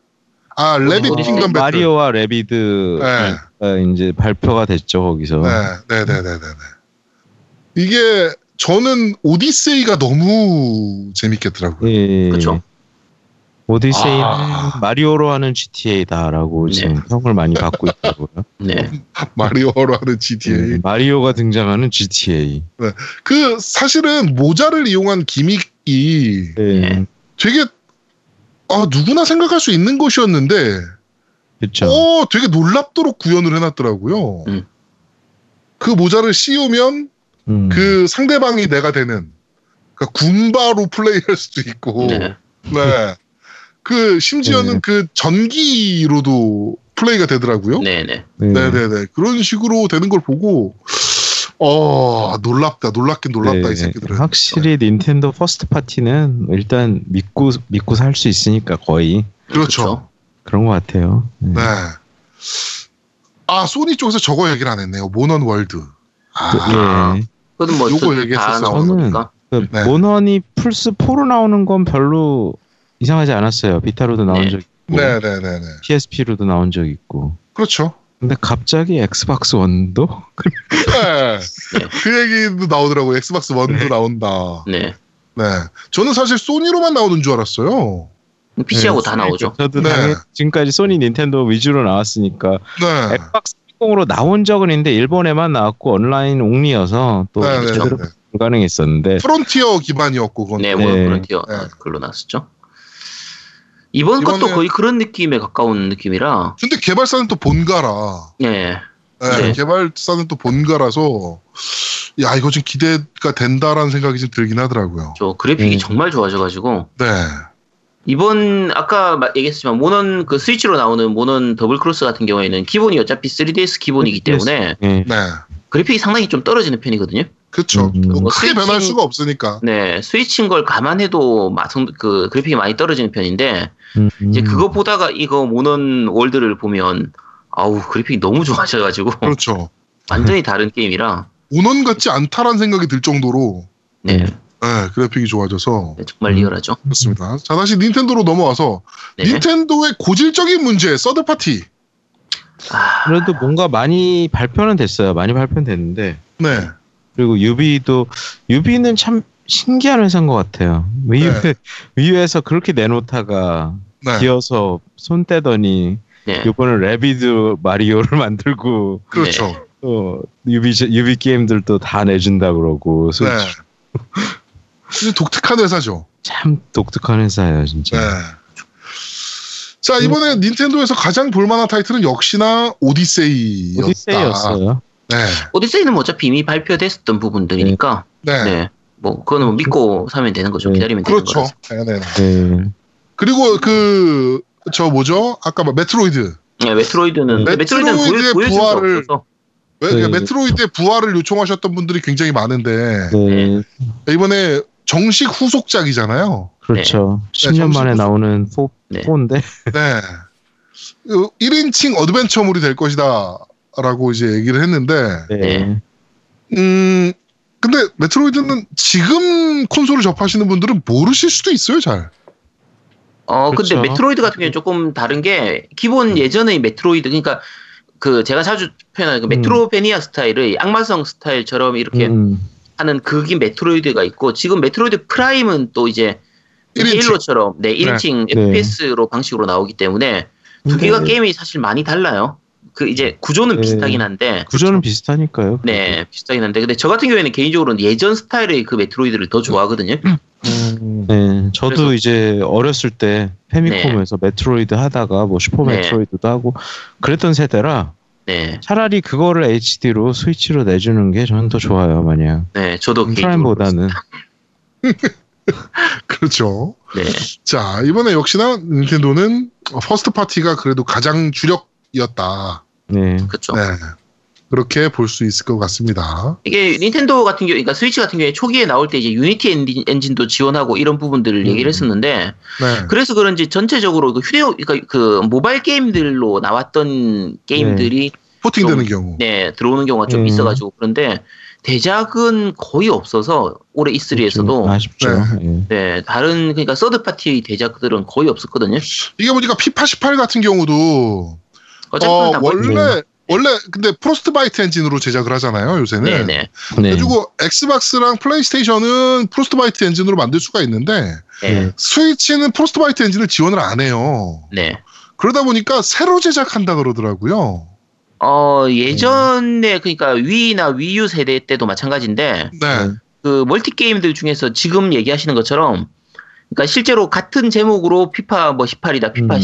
아, 레빗 어, 킹덤 배틀. 마리오와 레비드 네. 가 이제 발표가 됐죠 거기서. 네, 네, 네, 네, 네. 네. 이게 저는 오디세이가 너무 재밌겠더라고요. 예. 그쵸. 오디세이는 아. 마리오로 하는 GTA다라고 네. 지금 평을 많이 받고 있다고요. 네. 마리오로 하는 GTA. 네, 마리오가 등장하는 GTA. 그 사실은 모자를 이용한 gimmick이 네. 되게 아 누구나 생각할 수 있는 것이었는데 그렇죠. 어 되게 놀랍도록 구현을 해놨더라고요. 음. 그 모자를 씌우면 음. 그 상대방이 내가 되는 그러니까 군바로 플레이할 수도 있고 네. 네. 그 심지어는 네. 그 전기로도 플레이가 되더라고요. 네. 네. 네. 네네네. 그런 식으로 되는 걸 보고, 어, 놀랍다. 놀랍긴 놀랍다, 네, 이 새끼들은. 확실히 닌텐도 first party는 일단 믿고 믿고 살 수 있으니까 거의 그렇죠. 그런 것 같아요. 네. 네. 아, 소니 쪽에서 저거 얘기를 안 했네요. 모넌 월드. 아, 예. 그것은 뭐 요거. 나오는 저는. 그 네. 모넌이 플스 4로 나오는 건 별로 이상하지 않았어요. 비타로도 나온 네. 적 있고 네 네 네 네. PSP로도 나온 적 있고. 그렇죠. 근데 갑자기 엑스박스 원도 네. 그 얘기도 나오더라고 요. 엑스박스 원도 나온다. 네. 네. 저는 사실 소니로만 나오는 줄 알았어요. PC하고 네, 다 나오죠. 저도 네. 지금까지 소니 닌텐도 위주로 나왔으니까 네. 엑박스 360으로 나온 적은 있는데 일본에만 나왔고 온라인 only여서 또 네, 네, 제대로 네. 불가능했었는데 프론티어 기반이었고 그건 네, 네. 프론티어 네. 그걸로 나왔었죠. 이번 것도 이번에- 거의 그런 느낌에 가까운 느낌이라. 근데 개발사는 또 본가라. 네. 네, 네. 개발사는 또 본가라서 야 이거 좀 기대가 된다라는 생각이 좀 들긴 하더라고요. 저 그래픽이 음. 정말 좋아져가지고 네, 이번 아까 마- 얘기했지만 모넌 그 스위치로 나오는 모넌 더블 크로스 같은 경우에는 기본이 어차피 3DS 기본이기 3DS. 때문에 예. 네, 그래픽이 상당히 좀 떨어지는 편이거든요. 그렇죠. 음. 뭐뭐 크게 스위치- 변할 수가 없으니까. 네, 스위치인 걸 감안해도 마성 그 그래픽이 많이 떨어지는 편인데 음, 이제 음. 그거 보다가 이거 모넌 월드를 보면 아우 그래픽이 너무 좋아져가지고 그렇죠. 완전히 다른 게임이라 모넌 같지 않다라는 생각이 들 정도로 네, 네. 네, 그래픽이 좋아져서 네, 정말 리얼하죠. 그렇습니다. 자 다시 닌텐도로 넘어와서 네. 닌텐도의 고질적인 문제 third party. 아, 그래도 뭔가 많이 발표는 됐어요. 많이 발표는 됐는데 네, 그리고 유비도 유비는 참 신기한 회사인 것 같아요. 위유 네. 위유에서 그렇게 내놓다가 네, 기어서 손 떼더니 네. 이번에 래비드 마리오를 만들고 그렇죠. 또 유비 유비 게임들도 다 내준다 그러고 네. 독특한 회사죠. 참 독특한 회사예요 진짜. 네. 자 이번에 닌텐도에서 가장 볼만한 타이틀은 역시나 오디세이였다. 오디세이였어요. 네, 오디세이는 뭐 어차피 이미 발표됐었던 부분들이니까 네, 네. 뭐 그거는 뭐 믿고 사면 되는 거죠. 네. 기다리면 되는 그렇죠. 거라서. 네, 네. 네. 그리고 그 저 뭐죠? 아까 뭐 메트로이드. 네, 메트로이드는 메트로이드의 메트로이드는 보여, 보여준 게 부활을- 왜 네. 메트로이드의 부활을 요청하셨던 분들이 굉장히 많은데 네. 이번에 정식 후속작이잖아요. 그렇죠. 네, 10년 정식 만에 후속- 나오는 4, 네. 4인데 네. 1인칭 어드벤처물이 될 것이다. 라고 이제 얘기를 했는데, 네. 음, 근데 메트로이드는 지금 콘솔을 접하시는 분들은 모르실 수도 있어요, 잘. 어 근데 그렇죠. 메트로이드 같은 경우는 조금 다른 게 음. 기본 예전의 메트로이드 그러니까 그 제가 자주 표현하는 그 음. 메트로베니아 스타일의 악마성 스타일처럼 이렇게 음, 하는 극인 메트로이드가 있고 지금 메트로이드 프라임은 또 이제 1인칭. 헤일로처럼 네 1인칭 네. FPS로 방식으로 나오기 때문에 두 네. 개가 게임이 사실 많이 달라요. 그 이제 구조는 네. 비슷하긴 한데 구조는 비슷하니까요. 네 비슷하긴 한데 근데 저 같은 경우에는 개인적으로는 예전 스타일의 그 메트로이드를 더 좋아하거든요. 음, 네, 저도 그래서- 이제 어렸을 때 패미컴에서 메트로이드 하다가 뭐 슈퍼 네. 메트로이드도 하고 그랬던 세대라 네, 차라리 그거를 HD로 스위치로 내주는 게 저는 더 좋아요, 마냥 네 저도 개인적으로 프라임보다는. 그렇죠. 네. 자, 이번에 역시나 닌텐도는 first party가 그래도 가장 주력이었다. 네, 그렇죠. 네. 그렇게 볼 수 있을 것 같습니다. 이게 닌텐도 같은 경우, 그러니까 스위치 같은 경우에 초기에 나올 때 이제 유니티 엔진, 엔진도 지원하고 이런 부분들을 음. 얘기를 했었는데 네. 그래서 그런지 전체적으로 그 휴대 그러니까 그 모바일 게임들로 나왔던 게임들이 porting되는 좀- 경우. 네 들어오는 경우가 좀 음. 있어가지고 그런데 대작은 거의 없어서 올해 E3에서도 좀 아쉽죠. 예. 네 다른 그러니까 third party 대작들은 거의 없었거든요. 이게 보니까 피파 18 같은 경우도 어, 다 뭐- 원래 원래 근데 프로스트바이트 엔진으로 제작을 하잖아요 요새는. 네네 네. 그리고 엑스박스랑 플레이스테이션은 프로스트바이트 엔진으로 만들 수가 있는데 네. 스위치는 프로스트바이트 엔진을 지원을 안 해요. 네. 그러다 보니까 새로 제작한다 그러더라고요. 어 예전에 그러니까 위나 위유 세대 때도 마찬가지인데 네. 그 멀티 게임들 중에서 지금 얘기하시는 것처럼 그러니까 실제로 같은 제목으로 피파 뭐 18이다, 피파 음.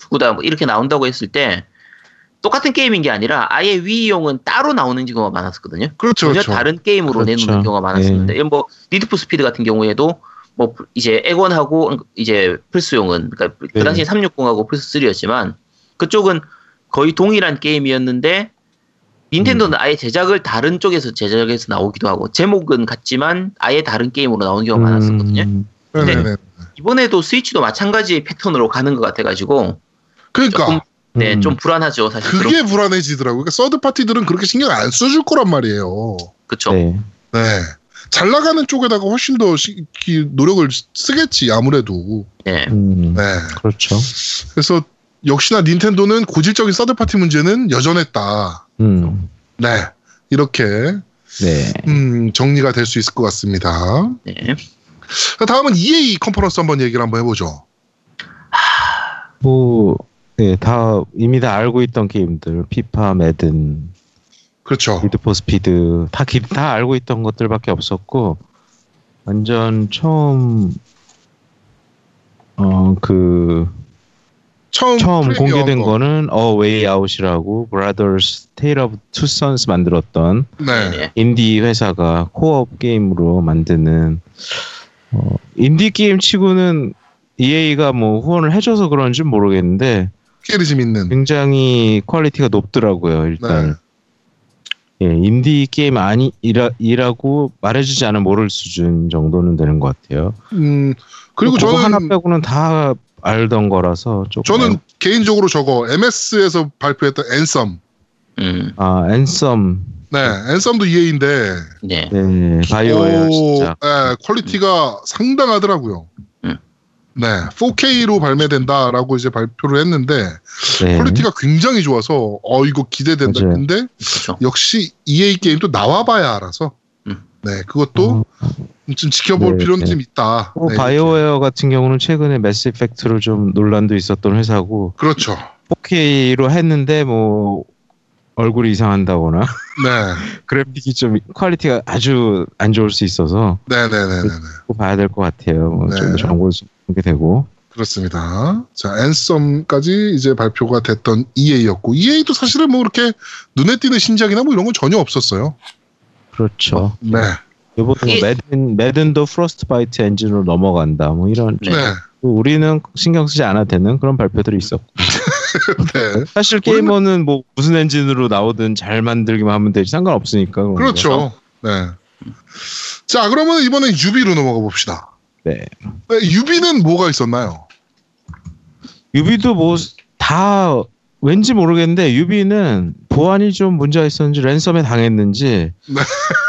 19다 뭐 이렇게 나온다고 했을 때 똑같은 게임인 게 아니라 아예 위유용은 따로 나오는 경우가 많았었거든요. 그렇죠. 전혀 그렇죠. 다른 게임으로 그렇죠. 내놓는 경우가 많았었는데 이건 뭐 Need for Speed 같은 경우에도 뭐 이제 엑원하고 이제 플스용은 그러니까 그 네. 당시에 360하고 플스 3였지만 그쪽은 거의 동일한 게임이었는데 닌텐도는 아예 제작을 다른 쪽에서 제작해서 나오기도 하고 제목은 같지만 아예 다른 게임으로 나오는 경우가 많았었거든요. 음, 네네네. 이번에도 스위치도 마찬가지의 패턴으로 가는 것 같아가지고 그러니까 네, 음. 좀 불안하죠 사실. 그런 그게 불안해지더라고요. 그러니까 서드 파티들은 그렇게 신경 안 써줄 거란 말이에요. 그쵸. 네. 네. 잘 나가는 쪽에다가 훨씬 더 시- 기- 노력을 쓰겠지 아무래도. 네. 음, 네. 그렇죠. 그래서 역시나 닌텐도는 고질적인 third party 문제는 여전했다. 음, 네. 이렇게 네. 음, 정리가 될 수 있을 것 같습니다. 네. 자, 다음은 EA 컨퍼런스 한번 얘기를 한번 해보죠. 뭐, 예, 다 이미 다 알고 있던 게임들, 피파, 매든, 그렇죠. Need for Speed 다, 기- 다 알고 있던 것들밖에 없었고 완전 처음 어 그 처음 처음 공개된 거. 거는 A Way Out이라고 Brothers Tale of Two Sons 만들었던 네. 네. 인디 회사가 co-op 게임으로 만드는 어, 인디 게임 치고는 EA가 뭐 후원을 해줘서 그런지 모르겠는데 깨리즘 있는. 굉장히 퀄리티가 높더라고요 일단 네. 예, 인디 게임 아니라고 말해주지 않으면 모를 수준 정도는 되는 것 같아요. 음 그리고 저는 하나 빼고는 다 알던 거라서 조금 저는 개인적으로 저거 MS에서 발표했던 앤썸. 음, 아 앤썸 네, 앤썸도 EA인데 네. 네 바이오웨어 진짜 네, 퀄리티가 상당하더라고요. 음. 네, 4K로 발매된다라고 이제 발표를 했는데 네. 퀄리티가 굉장히 좋아서 어 이거 기대된다. 맞아요. 근데 그렇죠. 역시 EA 게임도 나와봐야 알아서 음. 네 그것도 좀 지켜볼 네, 필요는 네. 좀 있다. 뭐 네, 바이오웨어 같은 경우는 최근에 매스 이펙트로 좀 논란도 있었던 회사고 그렇죠. 4K로 했는데 뭐 얼굴이 이상한다거나 네, 그래픽이 좀 퀄리티가 아주 안 좋을 수 있어서 네, 네, 네, 네, 네. 꼭 봐야 될 것 같아요. 뭐 네. 좀더 정보도 공개되고 그렇습니다. 자, 앤썸까지 이제 발표가 됐던 EA였고 EA도 사실은 뭐 그렇게 눈에 띄는 신작이나 뭐 이런 건 전혀 없었어요. 그렇죠. 네, 이번에 뭐 이- 매든 매든도 프로스트 바이트 엔진으로 넘어간다. 뭐 이런 네. 네, 우리는 신경 쓰지 않아도 되는 그런 발표들이 있었고 네. 사실 게이머는 뭐 무슨 엔진으로 나오든 잘 만들기만 하면 되지 상관없으니까 그런 거. 그렇죠. 네. 자, 그러면 이번에 유비로 넘어가 봅시다. 네. 네, 유비는 뭐가 있었나요? 유비도 뭐 다 왠지 모르겠는데 유비는 보안이 좀 문제가 있었는지 ransom에 당했는지 네.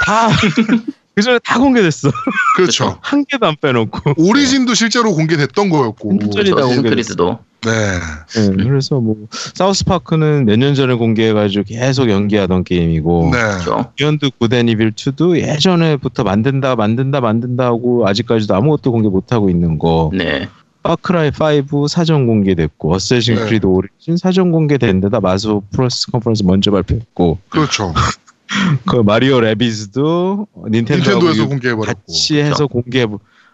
다 그전에 다 공개됐어 그렇죠. 한 개도 안 빼놓고 오리진도 실제로 공개됐던 거였고. 완전히 다 어쌔신 공개됐어. 크리드도 네. 네, 그래서 뭐 사우스 파크는 몇 년 전에 공개해가지고 계속 연기하던 게임이고 네. 그렇죠. 비욘드 굿 앤 이블 2도 예전에부터 만든다 만든다 만든다 하고 아직까지도 아무것도 공개 못 하고 있는 거 네. 파크라이 5 사전 공개됐고 어쌔신 네. 크리드 오리진 사전 공개된 데다 마소 프로스 컨퍼런스 먼저 발표했고 그렇죠. 그 마리오 래비드도 닌텐도하고 닌텐도에서 유- 공개해버렸고. 같이 해서 공개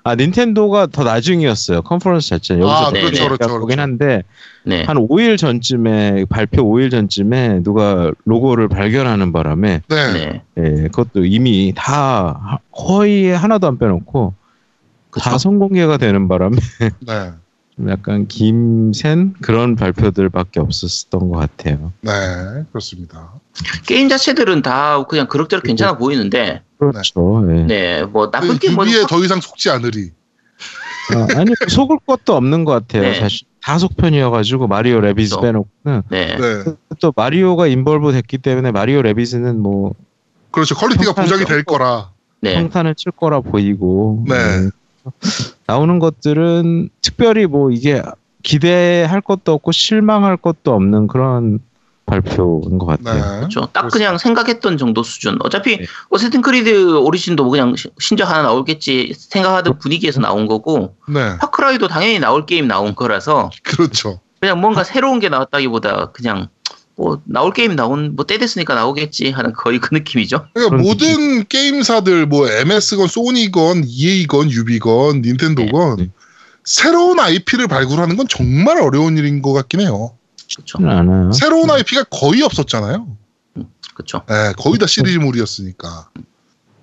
아 닌텐도가 더 나중이었어요 컨퍼런스 자체는 여기서 아, 그렇죠, 그렇죠, 보긴 그렇죠. 한데 네. 한 5일 전쯤에 발표 5일 전쯤에 누가 로고를 발견하는 바람에 네. 네. 예, 그것도 이미 다 하- 거의 하나도 안 빼놓고 그렇죠. 다 선공개가 되는 바람에 네. 좀 약간 김샌 그런 발표들밖에 없었던 것 같아요. 네. 그렇습니다. 게임 자체들은 다 그냥 그럭저럭 괜찮아 보이는데 그렇죠. 예. 네. 뭐 나쁜 그 게임 뭐 유비에 더 이상 속지 않으리. 아, 아니 속을 것도 없는 것 같아요. 네. 사실 다 속편이어가지고 마리오 래비드 그렇죠. 빼놓고는 네. 네. 또 마리오가 involve 됐기 때문에 마리오 래비드는 뭐 그렇죠. 퀄리티가 보장이 될. 거라. 네. 평타는 칠 거라 보이고 네. 음, 나오는 것들은 특별히 뭐 이게 기대할 것도 없고 실망할 것도 없는 그런 발표인 것 네. 같아요. 그렇죠. 딱 그냥 생각했던 정도 수준. 어차피 네. 어쌔신 크리드 오리진도 뭐 그냥 시- 신작 하나 나오겠지 생각하던 분위기에서 나온 거고 네. 파크라이도 당연히 나올 게임 나온 거라서 그렇죠. 그냥 뭔가 새로운 게 나왔다기보다 그냥 뭐 나올 게임 나온 뭐 때 됐으니까 나오겠지 하는 거의 그 느낌이죠. 그러니까 모든 게임사들 뭐 MS건 소니건 EA건 유비건 닌텐도건 네. 새로운 IP를 발굴하는 건 정말 어려운 일인 것 같긴 해요. 그렇죠. 새로운 IP가 거의 없었잖아요. 그렇죠. 네, 거의 다 시리즈물이었으니까.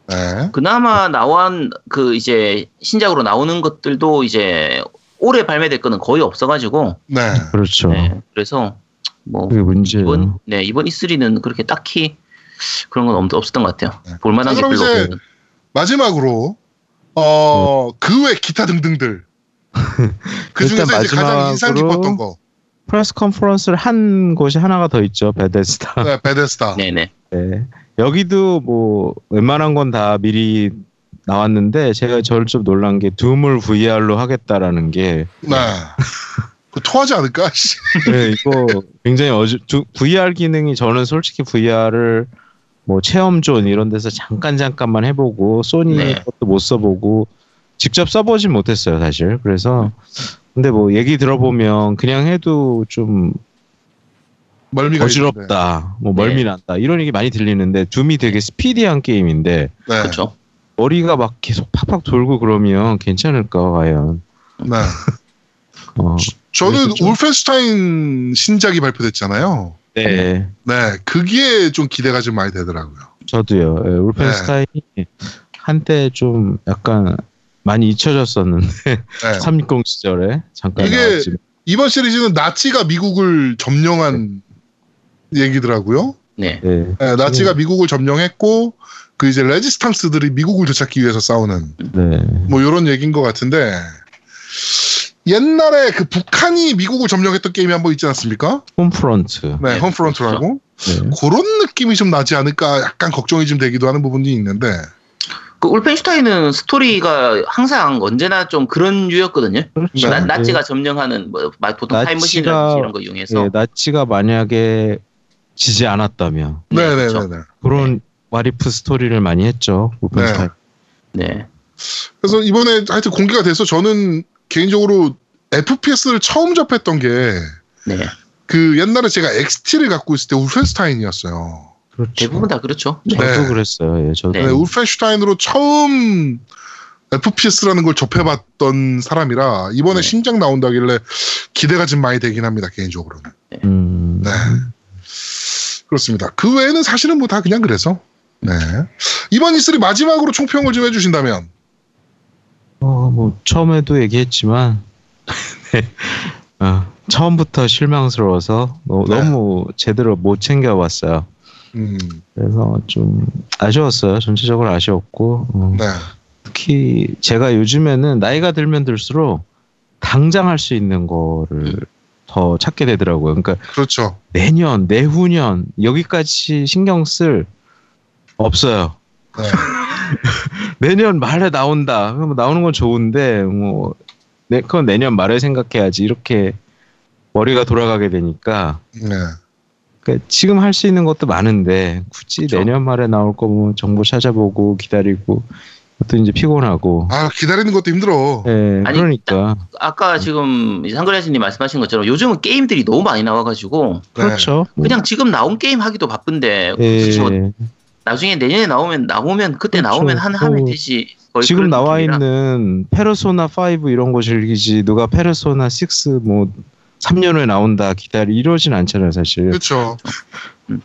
네. 그나마 나온 그 이제 신작으로 나오는 것들도 이제 올해 발매될 거는 거의 없어가지고 네. 그렇죠. 네, 그래서 뭐 그게 문제예요. 이번 네 이번 E3는 그렇게 딱히 그런 건 없, 없었던 것 같아요. 네. 볼만한 자, 게 그럼 별로 이제 없는. 마지막으로 어, 그외 기타 등등들. 그 중에서 이제 가장 인상 깊었던 거. 프레스 컨퍼런스를 한 곳이 하나가 더 있죠. 베데스다. 네, 베데스다. 네네. 네. 여기도 뭐 웬만한 건 다 미리 나왔는데 제가 저를 좀 놀란 게 둠을 VR로 하겠다라는 게 네. 그 토하지 않을까? 씨. 네, 이거 굉장히 어주 두- VR 기능이 저는 솔직히 VR을 뭐 체험존 이런 데서 잠깐 잠깐만 해보고 소니 네. 것도 못 써보고 직접 써보진 못했어요 사실 그래서 근데 뭐 얘기 들어보면 그냥 해도 좀 멀미가 어지럽다, 뭐 멀미 네. 난다 이런 얘기 많이 들리는데 둠이 되게 스피디한 게임인데 있는데. 네. 그렇죠. 머리가 막 계속 팍팍 돌고 그러면 괜찮을까 과연? 네. 어, 저는 그랬었죠. 울펜슈타인 신작이 발표됐잖아요. 네, 네, 그게 좀 기대가 좀 많이 되더라고요. 저도요. 예, 네. 울펜스타인이 한때 좀 약간 많이 잊혀졌었는데 네. 360 시절에 잠깐 이게 나왔지. 이번 시리즈는 나치가 미국을 점령한 얘기더라고요. 네. 네. 네, 나치가 미국을 점령했고 그 이제 레지스탕스들이 미국을 되찾기 위해서 싸우는 네. 뭐 이런 얘기인 것 같은데 옛날에 그 북한이 미국을 점령했던 게임이 한 번 있지 않습니까? 홈프런트. 네, 네, 홈프런트라고 네. 그런 느낌이 좀 나지 않을까 약간 걱정이 좀 되기도 하는 부분이 있는데 그 울펜슈타인은 스토리가 항상 언제나 좀 그런 류였거든요. 그렇죠. 나, 네. 나치가 점령하는 뭐 마- 보통 타임머신이라든지 이런 거 이용해서 예, 나치가 만약에 지지 않았다면 네, 네네네네. 그렇죠. 그런 와리프 스토리를 많이 했죠. 울펜스타인. 네. 그래서 이번에 하여튼 공개가 돼서 저는 개인적으로 FPS를 처음 접했던 게그 네. 옛날에 제가 XT를 갖고 있을 때 울펜슈타인이었어요. 그렇죠. 대부분 다 그렇죠. 저도 네. 그랬어요. 예, 저도. 네. 네, 울펜슈타인으로 처음 FPS라는 걸 접해봤던 사람이라 이번에 네. 신작 나온다길래 기대가 좀 많이 되긴 합니다 개인적으로는. 음, 네. 그렇습니다. 그 외에는 사실은 뭐 다 그냥 그래서. 네. 이번 E3 마지막으로 총평을 좀 해주신다면. 어, 뭐 처음에도 얘기했지만 네. 어, 처음부터 실망스러워서 너, 네. 무 제대로 못 챙겨봤어요. 음, 그래서 좀 아쉬웠어요. 전체적으로 아쉬웠고 어, 네. 특히 제가 요즘에는 나이가 들면 들수록 당장 할 수 있는 거를 더 찾게 되더라고요. 그러니까 그렇죠. 내년, 내후년 여기까지 신경 쓸 없어요. 네. 내년 말에 나온다. 나오는 건 좋은데 뭐 내, 그건 내년 말에 생각해야지 이렇게 머리가 돌아가게 되니까 네. 그러니까 지금 할 수 있는 것도 많은데 굳이 그쵸. 내년 말에 나올 거면 정보 찾아보고 기다리고 또 이제 피곤하고 아, 기다리는 것도 힘들어. 예 아니, 그러니까 아까 지금 상그레스님 말씀하신 것처럼 요즘은 게임들이 너무 많이 나와가지고 네. 그렇죠. 그냥 지금 나온 게임 하기도 바쁜데 뭐 나중에 내년에 나오면 나오면 그때 그렇죠. 나오면 한 하면 또 되지. 지금 나와 느낌이라. 있는 페르소나 5 이런 거 즐기지 누가 페르소나 6뭐 3년 후에 나온다 기다리 이러진 않잖아요 사실. 그렇죠. 음.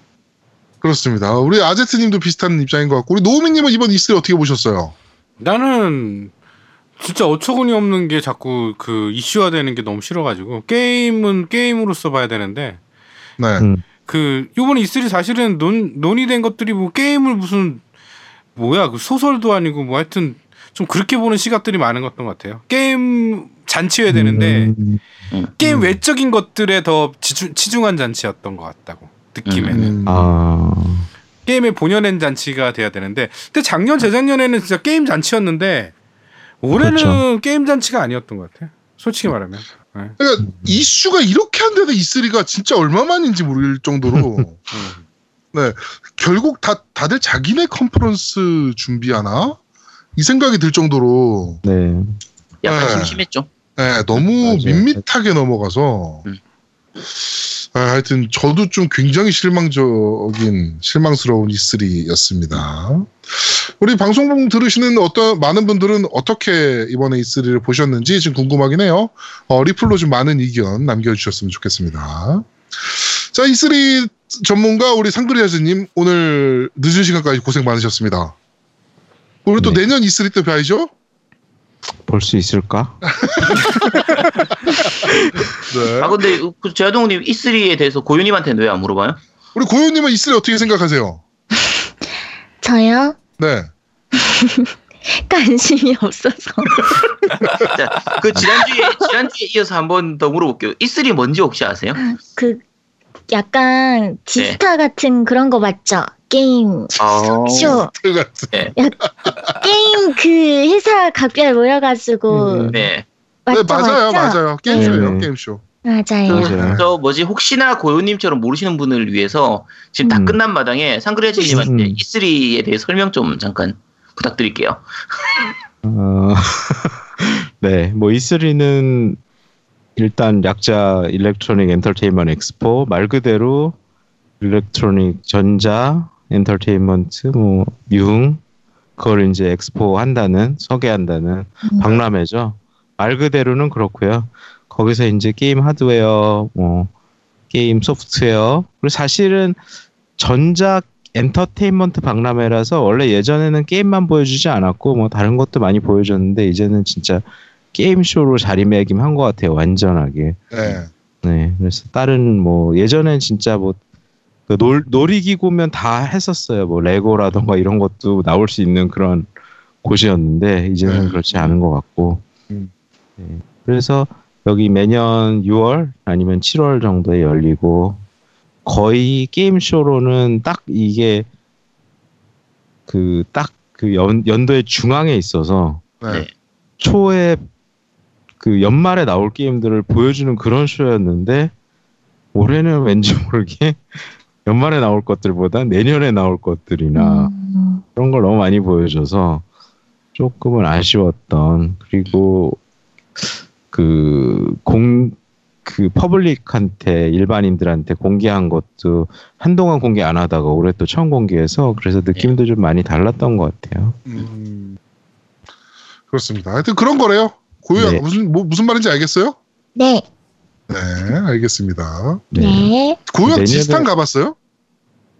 그렇습니다. 우리 아제트님도 비슷한 입장인 것 같고, 우리 노우미님은 이번 E3 어떻게 보셨어요? 나는 진짜 어처구니 없는 게 자꾸 그 이슈화되는 게 너무 싫어가지고 게임은 게임으로서 봐야 되는데 네. 음. 그 요번에 E3 사실은 논 논의된 것들이 뭐 게임을 무슨 뭐야 그 소설도 아니고 뭐 하여튼 좀 그렇게 보는 시각들이 많은 것 같아요. 게임 잔치여야 되는데 음, 게임 음. 외적인 것들에 더 치중, 치중한 잔치였던 것 같다고 느낌에는 음. 아 게임의 본연의 잔치가 돼야 되는데 근데 작년 재작년에는 진짜 게임 잔치였는데 올해는 그렇죠. 게임 잔치가 아니었던 것 같아요. 솔직히 말하면. 네. 그러니까 이슈가 이렇게 한 데도 E3가 진짜 얼마만인지 모를 정도로 음. 결국 다 다들 자기네 컨퍼런스 준비하나 이 생각이 들 정도로 네. 약간 네. 심심했죠. 네, 너무 맞아요. 밋밋하게 넘어가서 음. 아, 하여튼 저도 좀 굉장히 실망적인 실망스러운 E3였습니다. 우리 방송 들으시는 어떤 많은 분들은 어떻게 이번에 E3를 보셨는지 지금 궁금하긴 해요. 어, 리플로 좀 많은 의견 남겨주셨으면 좋겠습니다. 자, E3 전문가 우리 상그리아즈님 오늘 늦은 시간까지 고생 많으셨습니다. 우리 또 네. 내년 E3 때 봐야죠. 볼 수 있을까? 네. 아 근데 그 제아동님 E3에 대해서 고윤님한테는 왜 안 물어봐요? 우리 고현님은 E3 어떻게 생각하세요? 저요? 네. 관심이 없어서. 자, 그 지난주에 지난주에 이어서 한 번 더 물어볼게요. E3 뭔지 혹시 아세요? 그 약간 지스타 같은 그런 거 맞죠? 게임 아, 쇼. 게임 그 회사 각별 모여가지고 음. 네. 맞죠? 네, 맞아요, 맞죠? 맞아요. 게임쇼예요, 네. 게임쇼. 맞아요. 저 뭐지 혹시나 고윤님처럼 모르시는 분을 위해서 지금 다 음. 끝난 마당에 상그레지님한테 음. E3에 대해 설명 좀 잠깐 부탁드릴게요. 어, 네, 뭐 E3는 일단 약자 Electronic Entertainment Expo 말 그대로 electronic 전자 엔터테인먼트 뭐 유흥 그걸 이제 엑스포 한다는 소개한다는 음. 박람회죠. 말 그대로는 그렇고요. 거기서 이제 게임 하드웨어, 뭐 게임 소프트웨어 그리고 사실은 전자 엔터테인먼트 박람회라서 원래 예전에는 게임만 보여주지 않았고 뭐 다른 것도 많이 보여줬는데 이제는 진짜 게임 쇼로 자리매김한 것 같아요. 완전하게. 네. 네. 그래서 다른 뭐 예전엔 진짜 뭐 그 놀, 놀이기구면 다 했었어요. 뭐 레고라던가 이런 것도 나올 수 있는 그런 곳이었는데 이제는 네. 그렇지 않은 것 같고. 음. 네. 그래서 여기 매년 6월 아니면 7월 정도에 열리고 거의 게임 쇼로는 딱 이게 그 딱 그 연도의 중앙에 있어서 네. 네. 초에 그 연말에 나올 게임들을 보여주는 그런 쇼였는데 올해는 왠지 모르게 연말에 나올 것들보다 내년에 나올 것들이나 음. 그런 걸 너무 많이 보여줘서 조금은 아쉬웠던 그리고 그 공 그 퍼블릭한테 일반인들한테 공개한 것도 한동안 공개 안 하다가 올해 또 처음 공개해서 그래서 느낌도 좀 많이 달랐던 것 같아요. 음, 그렇습니다. 하여튼 그런 거래요. 고유야 네. 무슨 뭐 무슨 말인지 알겠어요? 네. 네, 알겠습니다. 네. 고유야 내년에- 지스탄 가봤어요?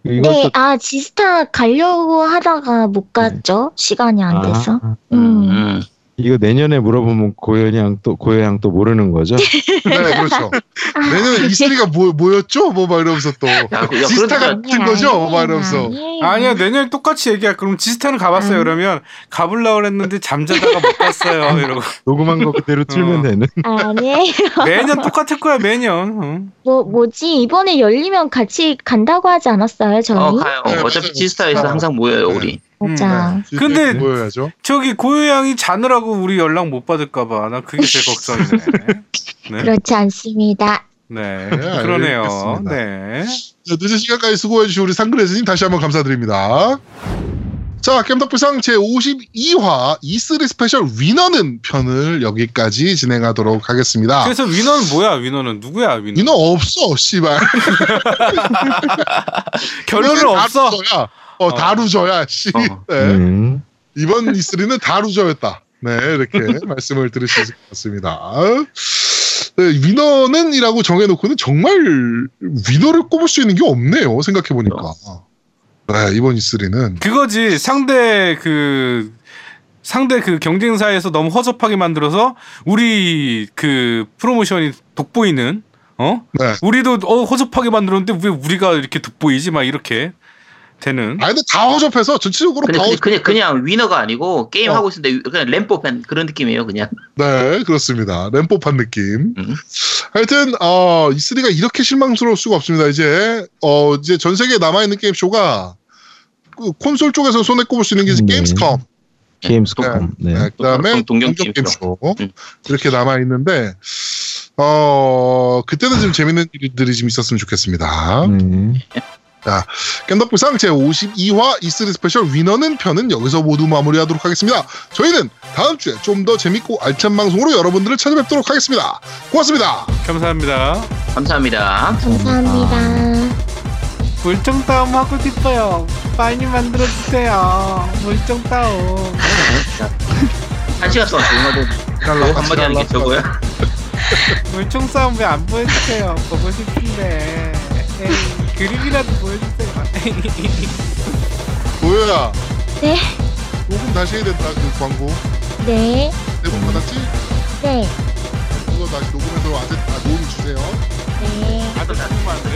네. 이것도 아, 지스타 가려고 하다가 못 갔죠. 시간이 안 돼서. 아, 음. 음. 이거 내년에 물어보면 고현양 또 고현양 또 모르는 거죠? 네, 그렇죠. 내년에 E3가 뭐, 뭐였죠? 뭐 막 이러면서 또 야, 그- 야, 지스타 그런데- 같은 거죠? 막 이러면서. 아니야 내년에 똑같이 얘기해. 그럼 지스타는 가봤어요. 음. 그러면 가볼라 그랬는데 잠자다가 못 갔어요. 이러고 녹음한 거 그대로 틀면 어. 되는. 아니에요. 매년 똑같을 거야 매년. 응. 뭐, 뭐지? 이번에 열리면 같이 간다고 하지 않았어요, 저희? 어 가요. 네, 어차피 맞아요. 지스타에서 네. 항상 모여요 우리. 맞아. 네, 근데- 보여야죠. 저기 고요양이 자느라고 우리 연락 못 받을까봐 나 그게 제일 걱정이네. 네, 그렇지 않습니다. 네, 네, 그러네요. 알겠습니다. 네. 자, 늦은 시간까지 수고해 주신 우리 상그레스님 다시 한번 감사드립니다. 자, 겜덕비상 제52화 E3 special winner는 편을 여기까지 진행하도록 하겠습니다. 그래서 위너는 뭐야? 위너는 누구야? 위너. winner 없어, 씨발. 결론은 없어. 다 loser야. 어, 어. 다 loser야, 씨. 어. 네. 음. 이번 E3는 다 loser였다. 네, 이렇게 말씀을 드릴 수 있을 것 같습니다. 네, winner는이라고 정해놓고는 정말 winner를 꼽을 수 있는 게 없네요. 생각해보니까. 네, 이번 E3는. 그거지 상대 그 상대 그 경쟁사에서 너무 허접하게 만들어서 우리 그 프로모션이 돋보이는 어 네. 우리도 어 허접하게 만들었는데 왜 우리가 이렇게 돋보이지 막 이렇게 되는 아, 근데 다 허접해서 전체적으로 다 그냥, 허접. 그냥, 그냥 위너가 아니고 게임 어. 하고 있는데 그냥 램포팬 그런 느낌이에요 그냥. 네, 그렇습니다. 램포판 느낌. 음. 하여튼, 어, E3가 이렇게 실망스러울 수가 없습니다. 이제, 어, 이제 전 세계에 남아 있는 게임 쇼가 그 콘솔 쪽에서 손에 꼽을 수 있는 게 이제 네. 게임스컴. 게임스컴. 네. 네, 그다음에 동- 동경 게임쇼. 게임쇼 음. 이렇게 남아 있는데 어 그때는 좀 재밌는 일들이 좀 있었으면 좋겠습니다. 네. 겜덕비상 제 52화 E3 special winner는 편은 여기서 모두 마무리하도록 하겠습니다. 저희는 다음 주에 좀 더 재밌고 알찬 방송으로 여러분들을 찾아뵙도록 하겠습니다. 고맙습니다. 감사합니다 감사합니다. 감사합니다. 물정 다음 하고 싶어요 빨리 만들어 주세요 물정 다음 한 시간 동안 조용하던 한마디 하는 게 저거야. 물총 싸움 왜 안 보여주세요? 보고 싶은데 에이, 그림이라도 보여주세요. 보여야 네. 5분 다시 해야 된다 그 광고. 네. 네분 받았지? 네. 그거 다시 녹음해서 아재 아, 녹음 주세요. 네. 아재 녹음만.